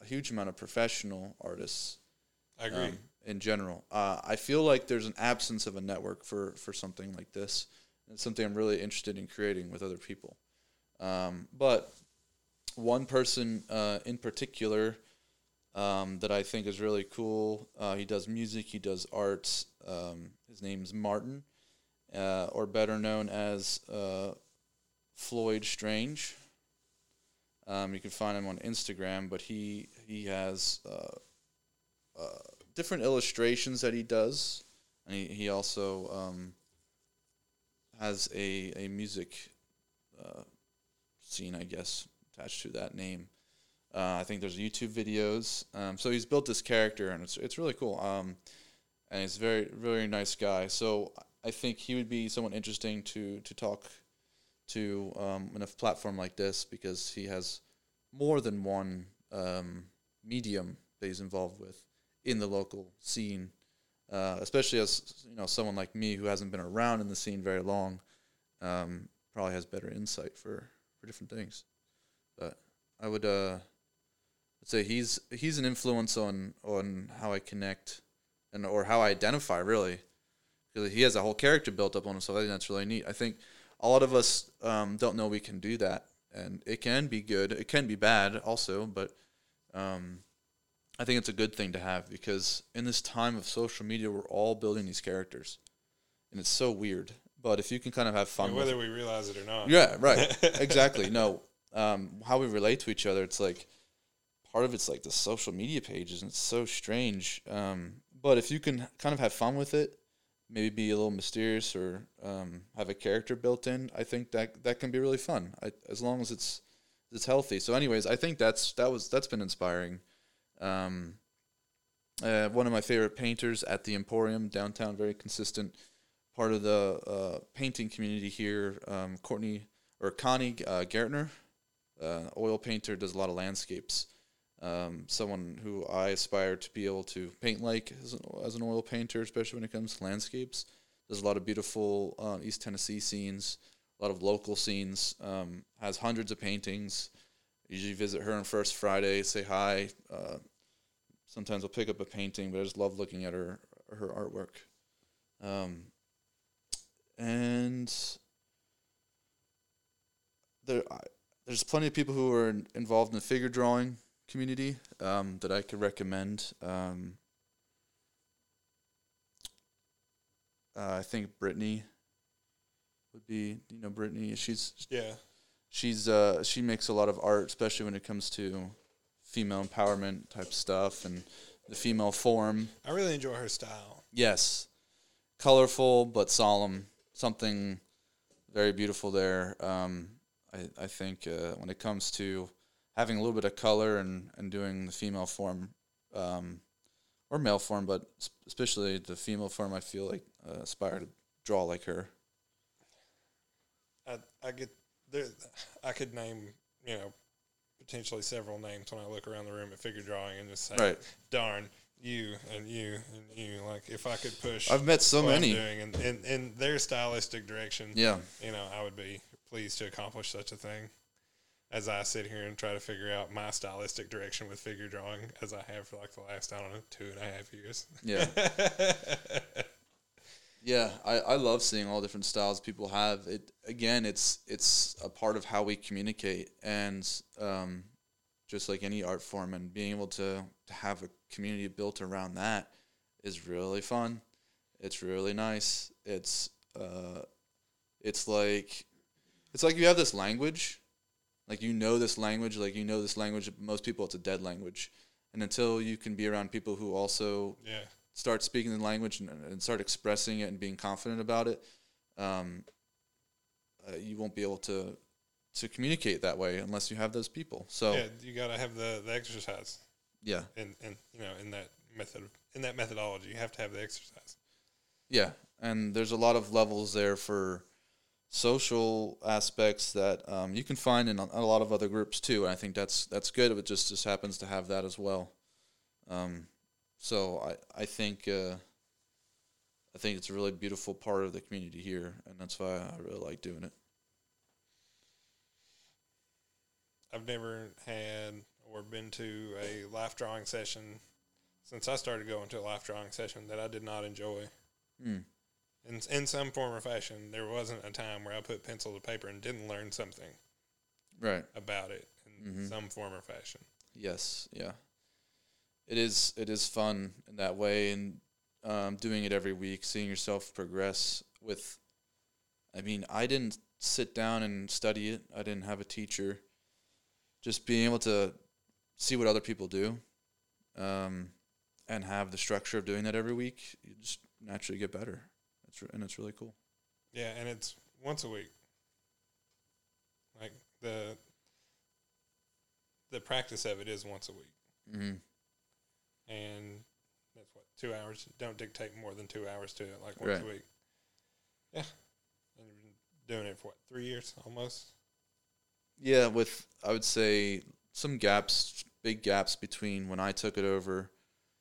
a huge amount of professional artists I agree. um, in general. Uh, I feel like there's an absence of a network for for something like this. It's something I'm really interested in creating with other people. Um, but one person uh, in particular um, that I think is really cool. Uh, he does music. He does arts. Um, his name's Martin, uh, or better known as uh, Floyd Strange. Um, you can find him on Instagram, but he he has uh, uh, different illustrations that he does, and he he also um, has a a music uh, scene, I guess, attached to that name. Uh, I think there's YouTube videos. Um, so he's built this character, and it's it's really cool. Um, and he's a very very nice guy. So I think he would be someone interesting to to talk to um, in a platform like this because he has more than one um, medium that he's involved with in the local scene. Uh, especially as you know, someone like me who hasn't been around in the scene very long, um, probably has better insight for, for different things. But I would uh, Say he's he's an influence on on how I connect and or how I identify really, because he has a whole character built up on himself. I think that's really neat. I think a lot of us um, don't know we can do that, and it can be good. It can be bad also, but um, I think it's a good thing to have because in this time of social media, we're all building these characters, and it's so weird. But if you can kind of have fun whether we realize it or not. yeah, right. exactly. No, um, how we relate to each other. It's like part of it's like the social media pages, and it's so strange. Um, but if you can kind of have fun with it, maybe be a little mysterious or um, have a character built in, I think that that can be really fun. I, as long as it's it's healthy. So, anyways, I think that's that was that's been inspiring. Um, uh, one of my favorite painters at the Emporium downtown, very consistent part of the uh, painting community here. Um, Courtney or Connie uh, Gartner, uh, oil painter, does a lot of landscapes. Um, someone who I aspire to be able to paint like as an, as an oil painter, especially when it comes to landscapes. There's a lot of beautiful uh, East Tennessee scenes, a lot of local scenes. Um, has hundreds of paintings. Usually visit her on First Friday, say hi. Uh, sometimes I'll pick up a painting, but I just love looking at her her artwork. Um, and there, I, there's plenty of people who are in, involved in the figure drawing community um, that I could recommend. Um, uh, I think Brittany would be, you know, Brittany. She's Yeah. she's uh she makes a lot of art, especially when it comes to female empowerment type stuff and the female form. I really enjoy her style. Yes, colorful but solemn. Something very beautiful there. Um, I I think uh, when it comes to having a little bit of color and and doing the female form, um, or male form, but especially the female form, I feel like uh, aspire to draw like her. I I get there. I could name you know potentially several names when I look around the room at figure drawing and just say, Right. "Darn you and you and you." Like if I could push, I've met so what I'm many. doing in, in in their stylistic direction, Yeah. you know, I would be pleased to accomplish such a thing. As I sit here and try to figure out my stylistic direction with figure drawing, as I have for like the last I don't know two and a half years. Yeah. Yeah, I, I love seeing all different styles people have. It again, it's it's a part of how we communicate, and um, just like any art form, and being able to to have a community built around that is really fun. It's really nice. It's uh, it's like it's like you have this language, like you know this language, like you know this language. Most people, it's a dead language, and until you can be around people who also Yeah. start speaking the language and, and start expressing it and being confident about it, um, uh, you won't be able to to communicate that way unless you have those people. So Yeah, you got to have the, the exercise yeah, and and you know in that method in that methodology you have to have the exercise. yeah, and there's a lot of levels there for social aspects that um, you can find in a, a lot of other groups too. And I think that's that's good. It just just happens to have that as well. Um, so I I think uh, I think it's a really beautiful part of the community here, and that's why I really like doing it. I've never had or been to a life drawing session since I started going to a life drawing session that I did not enjoy. Mm. In in some form or fashion, there wasn't a time where I put pencil to paper and didn't learn something Right. about it in Mhm. some form or fashion. Yes. Yeah. It is. It is fun in that way, and um, doing it every week, seeing yourself progress. With, I mean, I didn't sit down and study it. I didn't have a teacher. Just being able to see what other people do, um, and have the structure of doing that every week, you just naturally get better. It's re- and it's really cool. Yeah, and it's once a week. Like the the practice of it is once a week, Mm-hmm. and that's what two hours. Don't dictate more than two hours to it, like once a week. Yeah, and you've been doing it for what three years almost. Yeah, with I would say some gaps, big gaps between when I took it over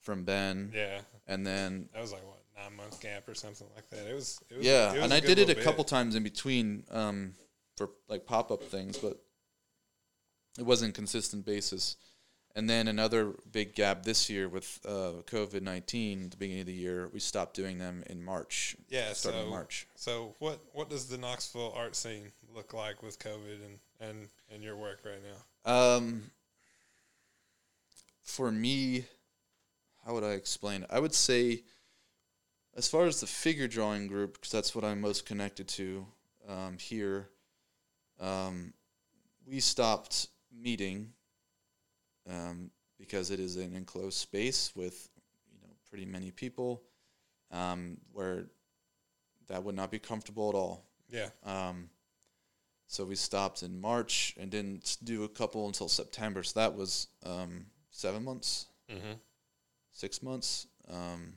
from Ben, Yeah, and then that was like what nine months gap or something like that. It was. It was yeah, it was and I did it a little couple times in between um, for like pop up things, but it wasn't consistent basis. And then another big gap this year with uh, COVID nineteen. At the beginning of the year, we stopped doing them in March, Yeah, starting so in March. so what what does the Knoxville art scene look like with COVID and and and your work right now? Um, for me, how would I explain? I would say, as far as the figure drawing group, because that's what I'm most connected to um, here. Um, we stopped meeting um, because it is an enclosed space with you know pretty many people, um, where that would not be comfortable at all. Yeah, Um, so we stopped in March and didn't do a couple until September. So that was um, seven months, mm-hmm. six months. Um,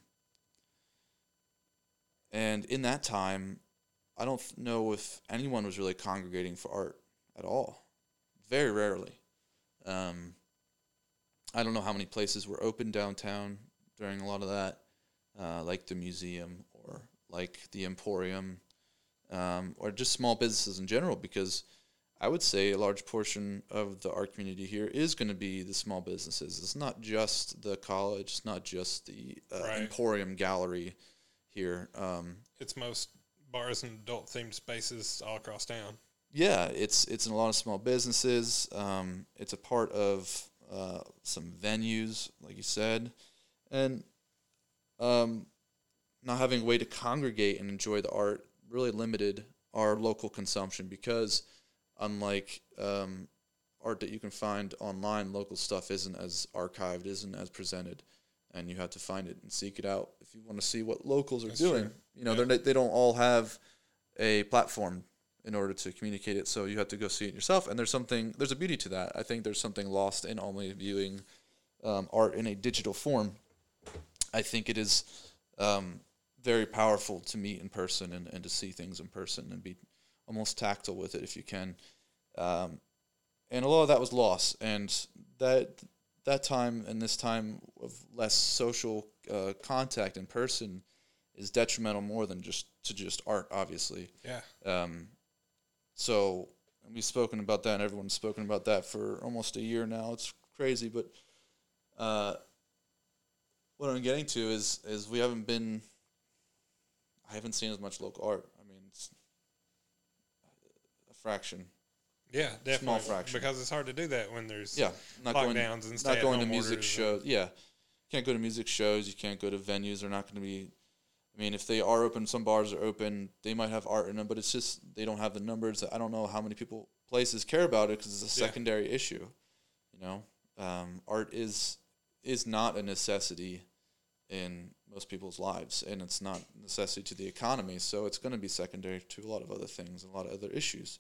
and in that time, I don't know if anyone was really congregating for art at all. Very rarely. Um, I don't know how many places were open downtown during a lot of that, uh, like the museum or like the Emporium, um, or just small businesses in general, because I would say a large portion of the art community here is going to be the small businesses. It's not just the college, it's not just the uh, Right. Emporium Gallery here. Um, it's most bars and adult themed spaces all across town. yeah, it's it's in a lot of small businesses. Um, it's a part of uh, some venues, like you said, and um, not having a way to congregate and enjoy the art really limited our local consumption because, unlike um, art that you can find online, local stuff isn't as archived, isn't as presented, and you have to find it and seek it out if you want to see what locals are That's doing. true. You know, Yeah. they're they don't all have a platform in order to communicate it. So you have to go see it yourself. And there's something, there's a beauty to that. I think there's something lost in only viewing um, art in a digital form. I think it is um, very powerful to meet in person and, and to see things in person and be almost tactile with it if you can. Um, and a lot of that was lost. And that that time and this time of less social uh, contact in person is detrimental more than just to just art, obviously. Yeah, Um, so we've spoken about that, and everyone's spoken about that for almost a year now. It's crazy, but uh, what I'm getting to is is we haven't been. I haven't seen as much local art. I mean, it's a fraction. Yeah, definitely. Small fraction. Because it's hard to do that when there's Yeah, not going lockdowns and not going to music shows. Yeah, can't go to music shows. You can't go to venues. They're not going to be. I mean, if they are open, some bars are open. They might have art in them, but it's just they don't have the numbers. I don't know how many people places care about it because it's a Yeah. secondary issue. You know, um, art is is not a necessity in most people's lives, and it's not a necessity to the economy. So it's going to be secondary to a lot of other things, and a lot of other issues.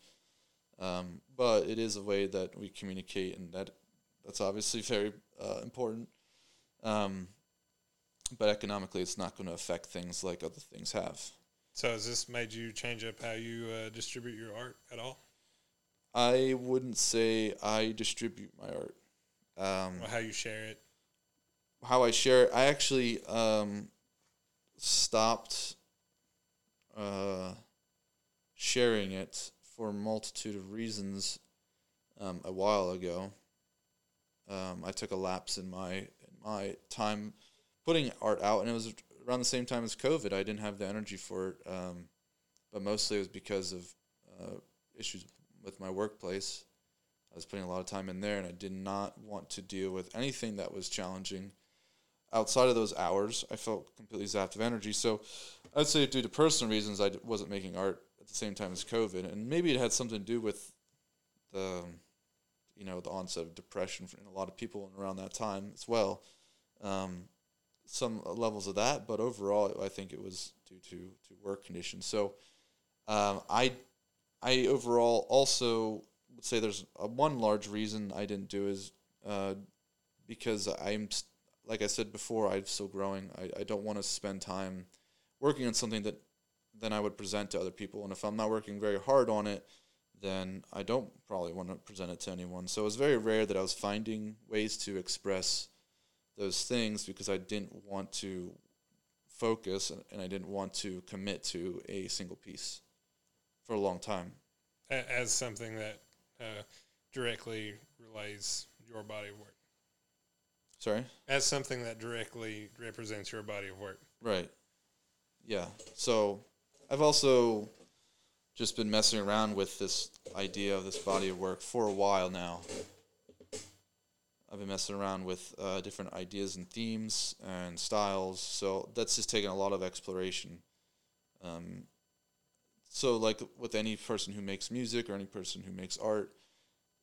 Um, but it is a way that we communicate, and that that's obviously very uh, important. Um, but economically, it's not going to affect things like other things have. So has this made you change up how you uh, distribute your art at all? I wouldn't say I distribute my art. Um, how you share it? how I share it, I actually um, stopped uh, sharing it for a multitude of reasons um, a while ago. Um, I took a lapse in my in my time putting art out, and it was around the same time as COVID. I didn't have the energy for it, um, but mostly it was because of uh, issues with my workplace. I was putting a lot of time in there, and I did not want to deal with anything that was challenging outside of those hours. I felt completely zapped of energy. So I'd say due to personal reasons, I wasn't making art at the same time as COVID, and maybe it had something to do with the, you know, the onset of depression in a lot of people around that time as well. Um, some levels of that, but overall, I think it was due to to work conditions. So um, I I overall also would say there's a one large reason I didn't do is uh, because I'm like I said before, I'm still growing. I, I don't want to spend time working on something that then I would present to other people. And if I'm not working very hard on it, then I don't probably want to present it to anyone. So it was very rare that I was finding ways to express those things because I didn't want to focus and- and I didn't want to commit to a single piece for a long time. As something that uh, directly relays your body of work. Sorry? As something that directly represents your body of work. Right. Yeah. So I've also just been messing around with this idea of this body of work for a while now. I've been messing around with uh, different ideas and themes and styles. So that's just taken a lot of exploration. Um, so, like with any person who makes music or any person who makes art,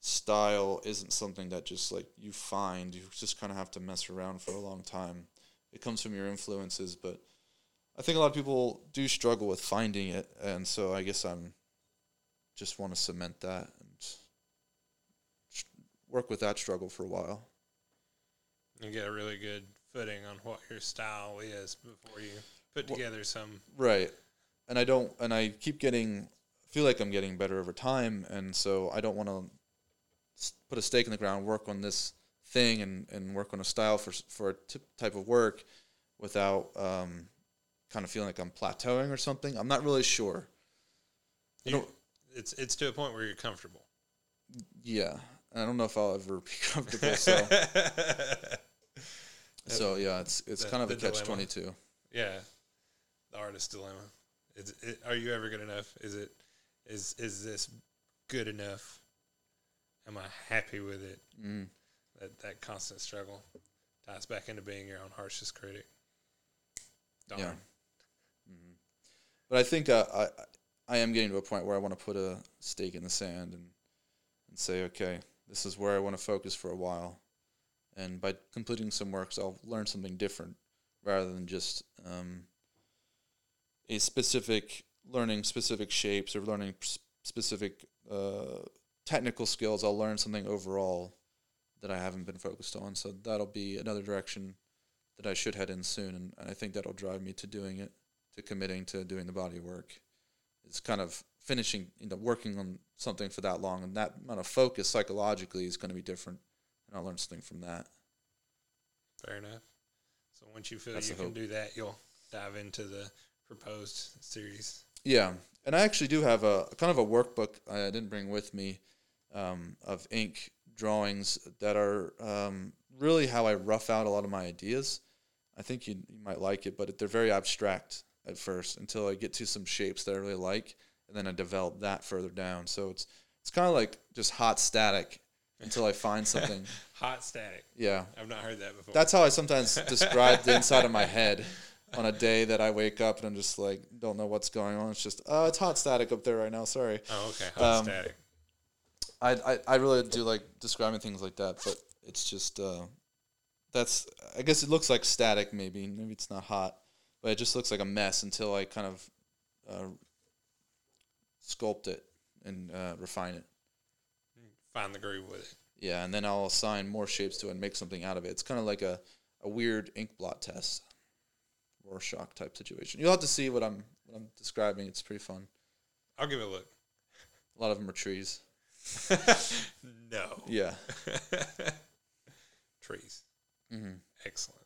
style isn't something that just like you find. You just kind of have to mess around for a long time. It comes from your influences, but I think a lot of people do struggle with finding it, and so I guess I'm just want to cement that and work with that struggle for a while. And get a really good footing on what your style is before you put Well- together some. Right. And I don't and I keep getting feel like I'm getting better over time and so I don't want to put a stake in the ground, work on this thing and and work on a style for for a t- type of work without um kind of feeling like I'm plateauing or something. I'm not really sure. You, it's it's to a point where you're comfortable. Yeah. I don't know if I'll ever be comfortable so so yeah, it's it's the- kind of a catch twenty two. yeah, the artist dilemma. Is it, are you ever good enough? Is it is is this good enough? Am I happy with it? Mm. That that constant struggle ties back into being your own harshest critic. Darn. Yeah. But I think uh, I I am getting to a point where I want to put a stake in the sand and and say, okay, this is where I want to focus for a while, and by completing some works, I'll learn something different rather than just um, a specific learning specific shapes or learning specific uh, technical skills. I'll learn something overall that I haven't been focused on. So that'll be another direction that I should head in soon, and, and I think that'll drive me to doing it, to committing to doing the body work. It's kind of finishing, you know, working on something for that long, and that amount of focus psychologically is going to be different, and I'll learn something from that. Fair enough. So once you feel That's you can hope. do that, you'll dive into the proposed series. Yeah, and I actually do have a kind of a workbook I didn't bring with me um, of ink drawings that are um, really how I rough out a lot of my ideas. I think you, you might like it, but they're very abstract. At first until I get to some shapes that I really like, and then I develop that further down. So it's it's kind of like just hot static until I find something. Hot static. yeah, I've not heard that before. that's how I sometimes describe the inside of my head on a day that I wake up and I'm just like don't know what's going on. It's just uh, it's hot static up there right now. Sorry. oh, okay. Hot um, static. I, I I really do like describing things like that, but it's just uh, that's I guess it looks like static. Maybe maybe it's not hot, but it just looks like a mess until I kind of uh, sculpt it and uh, refine it. Find the groove with it. Yeah, and then I'll assign more shapes to it and make something out of it. It's kind of like a, a weird ink blot test, Rorschach type situation. You'll have to see what I'm what I'm describing. It's pretty fun. I'll give it a look. A lot of them are trees. no. Yeah. Trees. hmm Excellent.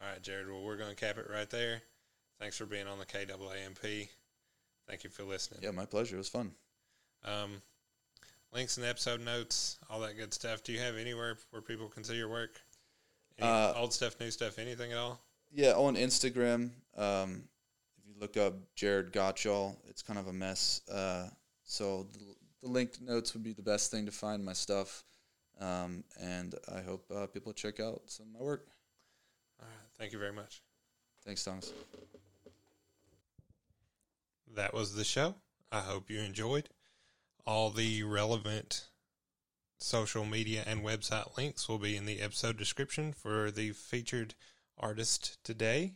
All right, Jared. Well, we're going to cap it right there. Thanks for being on the KAAMP. Thank you for listening. Yeah, my pleasure. It was fun. Um, links in the episode notes, all that good stuff. Do you have anywhere where people can see your work? Any Uh, old stuff, new stuff, anything at all? Yeah, on Instagram, um, if you look up Jared Gottschall, it's kind of a mess. Uh, so the, the linked notes would be the best thing to find my stuff. Um, and I hope uh, people check out some of my work. Thank you very much. Thanks, Thomas. That was the show. I hope you enjoyed. All the relevant social media and website links will be in the episode description for the featured artist today.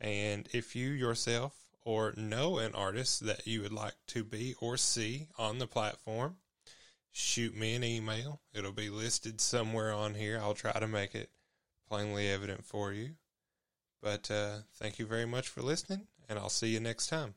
And if you yourself or know an artist that you would like to be or see on the platform, shoot me an email. It'll be listed somewhere on here. I'll try to make it plainly evident for you. But uh, thank you very much for listening, and I'll see you next time.